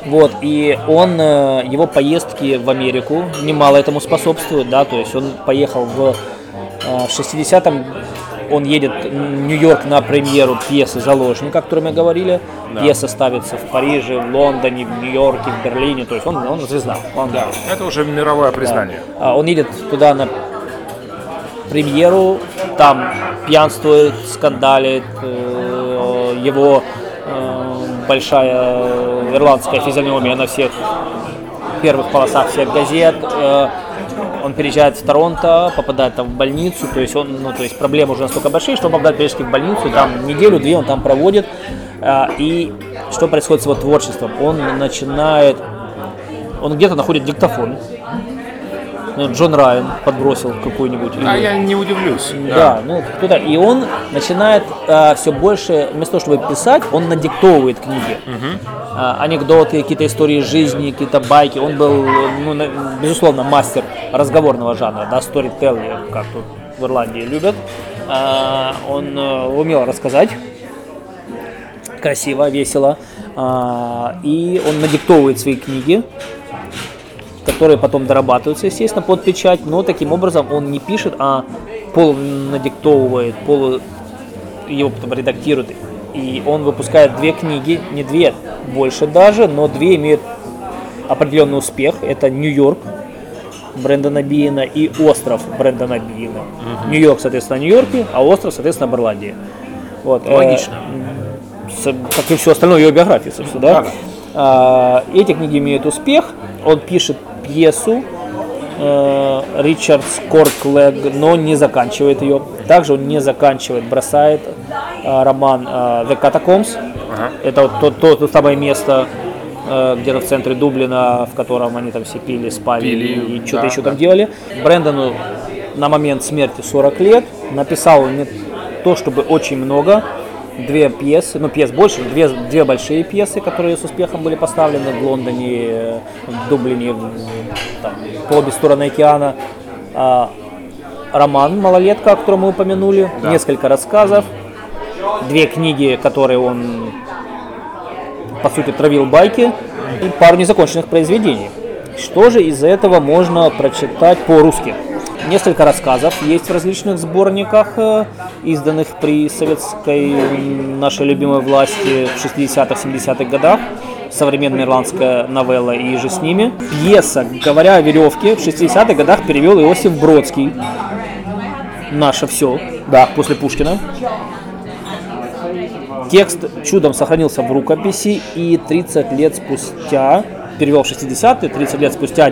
Вот, и он, э, его поездки в Америку немало этому способствуют, да, то есть он поехал в, э, в 60-м, он едет в Нью-Йорк на премьеру пьесы «Заложник», о которой мы говорили. Пьеса ставится в Париже, в Лондоне, в Нью-Йорке, в Берлине, то есть он, он звезда. Он, Да. Это уже мировое признание. а, Он едет туда на премьеру, там пьянствует, скандалит, э, его большая ирландская физиономия на всех первых полосах всех газет. Э, Он переезжает в Торонто, попадает там в больницу, то есть он, ну, то есть проблемы уже настолько большие, что он попадает периодически в больницу, там неделю-две он там проводит. А, И что происходит с его творчеством? Он начинает он где-то находит диктофон. Ну, Джон Райан подбросил какой-нибудь. А я не удивлюсь. да, ну кто-то. И он начинает все больше, вместо того, чтобы писать, он надиктовывает книги. А, анекдоты, какие-то истории жизни, какие-то байки. Он был, ну, на- безусловно, мастер разговорного жанра, да, storytelling, как тут в Ирландии любят. А, он э, умел рассказать красиво, весело. А, и он надиктовывает свои книги, которые потом дорабатываются, естественно, под печать, но таким образом он не пишет, а полу надиктовывает, полу его потом редактирует. И он выпускает две книги, не две, больше даже, но две имеют определенный успех. Это Нью-Йорк Брэндона Биена и Остров Брэндона Биена. Нью-Йорк, соответственно, Нью-Йорке, а Остров, соответственно, в Ирландии. Вот, э, Логично. как и все остальное его биографии, собственно, да. Да-да. А, эти книги имеют успех. Он пишет пьесу э, Ричард Скорклег, но не заканчивает ее. Также он не заканчивает, бросает э, роман э, The Catacombs. Это вот то, то, то самое место где-то в центре Дублина, в котором они там все пили, спали Пили, и что-то да, еще да. там делали. Брэндону на момент смерти 40 лет. Написал он не то чтобы очень много, две пьесы, ну пьес больше, две, две большие пьесы, которые с успехом были поставлены в Лондоне, э, в Дублине, в- там, по обе стороны океана. А, роман «Малолетка», о котором мы упомянули, Да. несколько рассказов, две книги, которые он, по сути, травил байки, и пару незаконченных произведений. Что же из этого можно прочитать по-русски? Несколько рассказов есть в различных сборниках, э, изданных при советской нашей любимой власти в 60-х, 70-х годах. Современная ирландская новелла и же с ними. Пьеса «Говоря о веревке» в 60-х годах перевел Иосиф Бродский. Наше все, да, после Пушкина. Текст чудом сохранился в рукописи, и 30 лет спустя, перевел в 60-е, 30 лет спустя,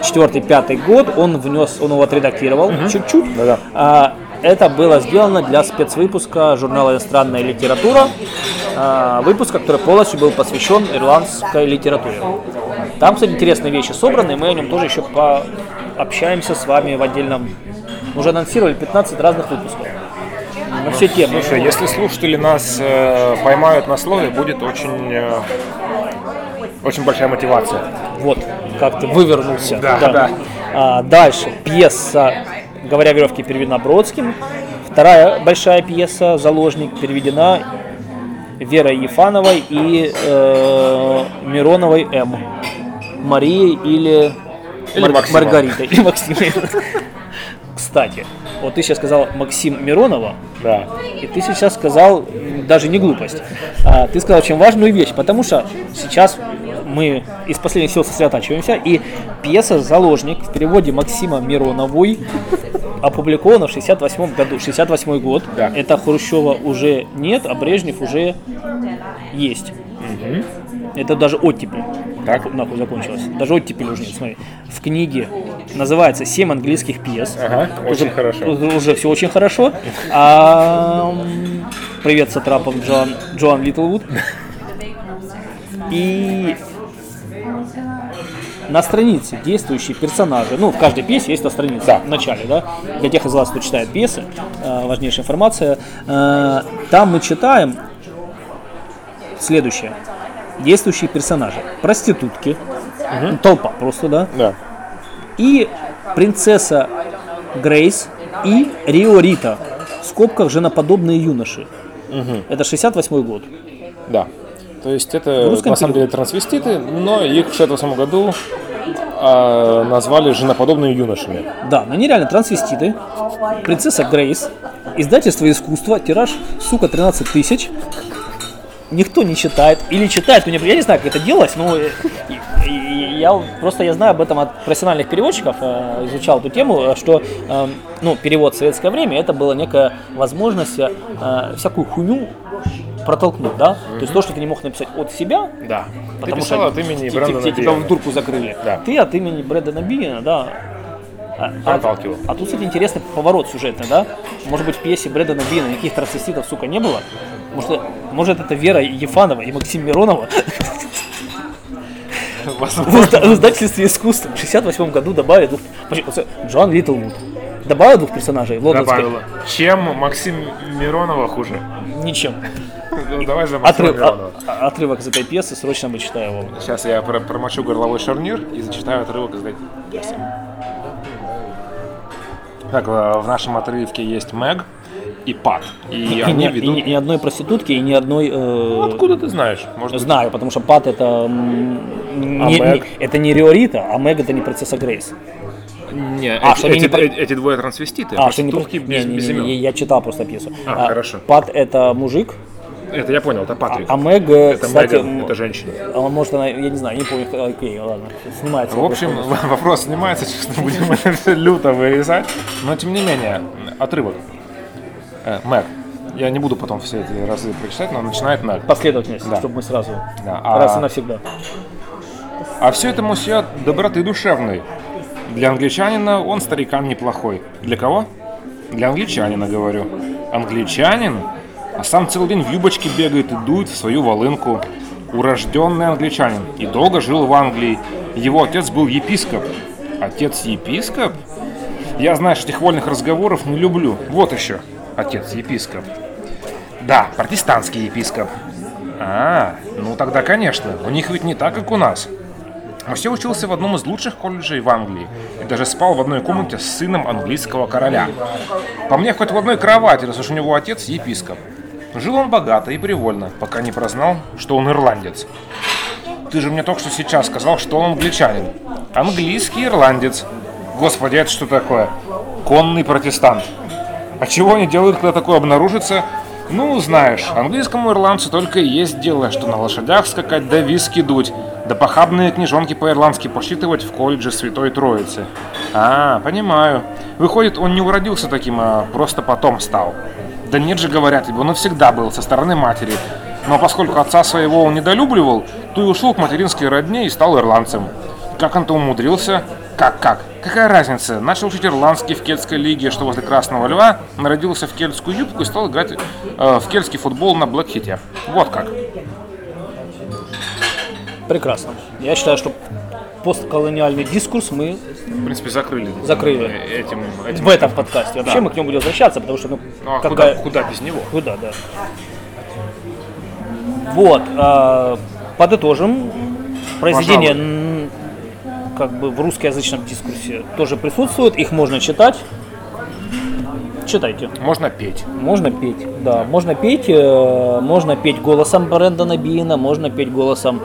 94-5 год, он внес, он его отредактировал чуть-чуть. Да-да. А, это было сделано для спецвыпуска журнала «Иностранная литература», а, выпуска, который полностью был посвящен ирландской литературе. Там, кстати, интересные вещи собраны, и мы о нем тоже еще пообщаемся с вами в отдельном... Мы Уже анонсировали 15 разных выпусков. На все темы. Слушай, если слушатели нас э, поймают на слове, будет очень, э, очень большая мотивация. Вот, как ты вывернулся. Да, да. А, дальше. Пьеса «Говоря о веревке» переведена Бродским. Вторая большая пьеса «Заложник» переведена Верой Ефановой и э, Мироновой М. Марией или, Или Максимом. Маргаритой. Или Максимой. Кстати, вот ты сейчас сказал Максим Миронова, Да. и ты сейчас сказал даже не глупость. а, ты сказал очень важную вещь, потому что сейчас мы из последних сил сосредотачиваемся, и пьеса «Заложник» в переводе Максима Мироновой опубликована в 68 году. 68 год. Да. Это Хрущева уже нет, а Брежнев уже есть. Это даже оттепель. Так. Нахуй закончилась. Даже оттепель уже нет, смотри. В книге называется «Семь английских пьес». Ага, очень Уже- хорошо. уже- все очень хорошо. [laughs] А, привет, Сатрапов Джоан, Джоан Литлвуд. [laughs] И на странице действующие персонажи, ну, в каждой пьесе есть на странице, Да. в начале, да, для тех из вас, кто читает пьесы, э, важнейшая информация, Э, там мы читаем следующее. Действующие персонажи. Проститутки, ну, толпа просто, да, Да. и принцесса Грейс и Рио Рита. В скобках женоподобные юноши. Это 68 год. Да. То есть это на самом деле трансвеститы, но их в 68 году а, назвали женоподобными юношами. Да, но они реально трансвеститы. Принцесса Грейс. Издательство искусства. Тираж, сука, 13 тысяч. Никто не читает. Или читает, не- я не знаю, как это делать, но э, я просто я знаю об этом от профессиональных переводчиков, э, изучал эту тему, э, что э, ну, перевод в советское время это была некая возможность э, всякую хуйню протолкнуть, да? То есть то, что ты не мог написать от себя, Да. Потому Ты писал что от имени те- Брэндона те тебя в дурку закрыли. Да. Ты от имени Брэндона Биена, да. А, а- Проталкивал. а тут, кстати, интересный поворот сюжетный, да? Может быть, в пьесе Брэндона Биена никаких трансвеститов, сука, не было? Может, может это Вера Ефанова и Максим Миронова? В изда- в издательстве искусств в 68 году добавили Джон Литлвуд добавил двух персонажей лондонской? Добавила. Чем Максим Миронова хуже? Ничем. Ну, давай за Отрыв- а- а- отрывок из этой пьесы срочно вычитаю его. Сейчас я про- промочу горловой шарнир и зачитаю отрывок из этой пьесы. Так, э, в нашем отрывке есть Мэг и Пат. И И, они ни, и ведут... ни- ни одной проститутки, и ни одной... э, Откуда ты знаешь? Может быть, Знаю, потому что Пат это м, не, Мэг? не- это не Риорита, а Мэг это не принцесса Грейс. Не, А, эти, они не эти- эти двое трансвеститы, А, что не просто- без, не, не, без не, не, я читал просто пьесу. А, хорошо. Пат это мужик, Это я понял, это Патрик. а Мэг, э, это кстати, Меган, м, это женщина. а может она, я не знаю, не помню, окей, ладно, снимается. В общем, вопрос. [laughs] вопрос снимается, честно, [laughs] будем это люто вырезать. Но тем не менее, отрывок. Э, Мэг. Я не буду потом все эти разы прочитать, но начинает Мэг. последовательность, Да. чтобы мы сразу Да, а- раз и навсегда. А все это мусье доброты душевной. Для англичанина он старикан неплохой. Для кого? Для англичанина, говорю. Англичанин? А сам целый день в юбочке бегает и дует в свою волынку. Урожденный англичанин. И долго жил в Англии. Его отец был епископ. Отец епископ? Я, знаешь, этих вольных разговоров не люблю. Вот еще. Отец епископ. Да, протестантский епископ. А, ну тогда, конечно. У них ведь не так, как у нас. Мосье учился в одном из лучших колледжей в Англии и даже спал в одной комнате с сыном английского короля. По мне, хоть в одной кровати, раз уж у него отец епископ. Жил он богато и привольно, пока не прознал, что он ирландец. Ты же мне только что сейчас сказал, что он англичанин. Английский ирландец. Господи, это что такое? Конный протестант. А чего они делают, когда такое обнаружится? Ну, знаешь, английскому ирландцу только и есть дело, что на лошадях скакать да виски дуть, да похабные книжонки по-ирландски посчитывать в колледже Святой Троицы. А, понимаю. Выходит, он не уродился таким, а просто потом стал. Да нет же, говорят, ибо он и был со стороны матери. Но поскольку отца своего он недолюбливал, то и ушел к материнской родне и стал ирландцем. Как он-то умудрился? Как-как? Какая разница? Начал учить ирландский в кельтской лиге, что возле Красного Льва, народился в кельтскую юбку и стал играть э, в кельтский футбол на Блэкхите. Вот как. Прекрасно. Я считаю, что постколониальный дискурс мы В принципе, закрыли. Закрыли. э, Этим, этим. в этом подкасте. Вообще Да. мы к нему будем возвращаться, потому что ну, Ну, а какая- куда, куда без него? Куда, да. Вот, а, подытожим. Произведения м, как бы в русскоязычном дискурсе тоже присутствуют, их можно читать. Читайте. Можно петь. Можно петь, да, можно петь, э, можно петь голосом Брэндона Бина, можно петь голосом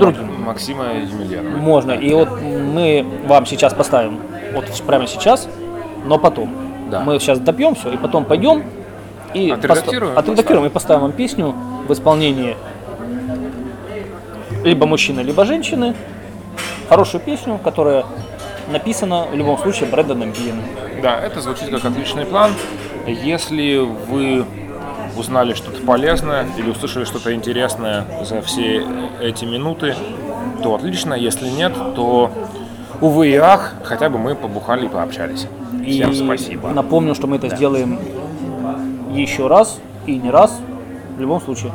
другим. Максима Емельянова. Можно. И вот мы вам сейчас поставим, вот прямо сейчас, но потом. Да. Мы сейчас допьем все, и потом пойдем и Отредактируем, поста- отредактируем и поставим вам песню в исполнении либо мужчины, либо женщины. Хорошую песню, которая написана в любом случае Брэндоном Биеном. Да, это звучит как отличный план. Если вы узнали что-то полезное или услышали что-то интересное за все эти минуты, то отлично. Если нет, то, увы и ах, хотя бы мы побухали и пообщались. Всем и спасибо. напомню, что мы это сделаем еще раз и не раз в любом случае.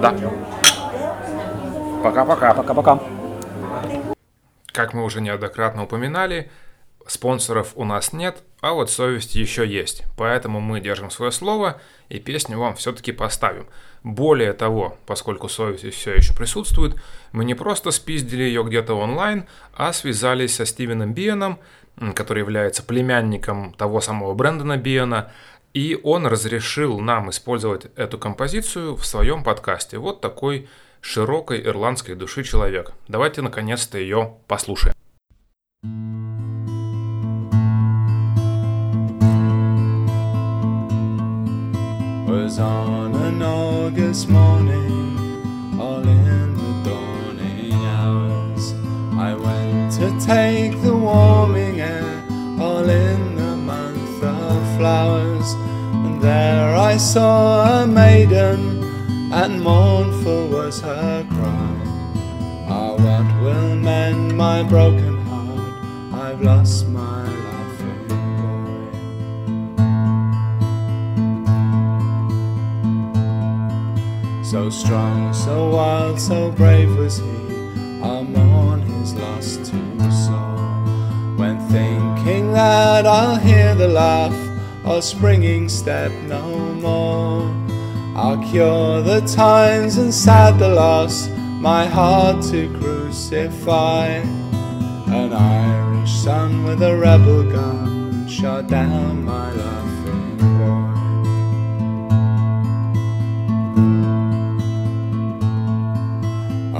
Да. Пока-пока. Пока-пока. Как мы уже неоднократно упоминали, спонсоров у нас нет, а вот совесть еще есть. Поэтому мы держим свое слово и песню вам все-таки поставим. Более того, поскольку совесть все еще присутствует, мы не просто спиздили ее где-то онлайн, а связались со Стивеном Биеном, который является племянником того самого Брэндона Биена, и он разрешил нам использовать эту композицию в своем подкасте. Вот такой широкой ирландской души человек. Давайте наконец-то ее послушаем. Was on an August morning, all in the dawning hours. I went to take the warming air, all in the month of flowers. And there I saw a maiden, and mournful was her cry. Ah, what will mend my broken strong, so wild, so brave was he. I'll mourn his loss to soul. When thinking that I'll hear the laugh or springing step no more, I'll cure the times and sad the loss, my heart to crucify. An Irish son with a rebel gun shot down my laughing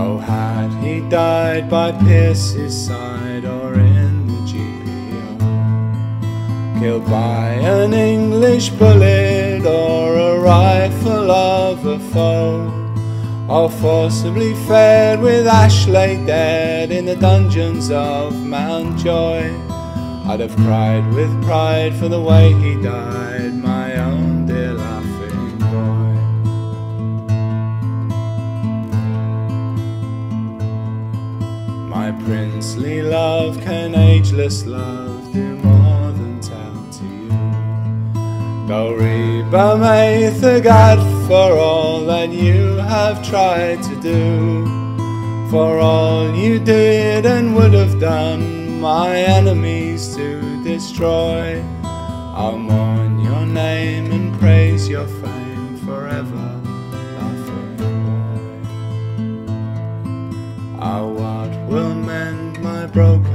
Oh, had he died by Pierce's side or in the GPO? Killed by an English bullet or a rifle of a foe? Or forcibly fed with Ashley dead in the dungeons of Mountjoy? I'd have cried with pride for the way he died, princely love, can ageless love do more than tell to you? Go Reba Maitha God for all that you have tried to do, for all you did and would have done, my enemies to destroy. I'll mourn your name and praise your broke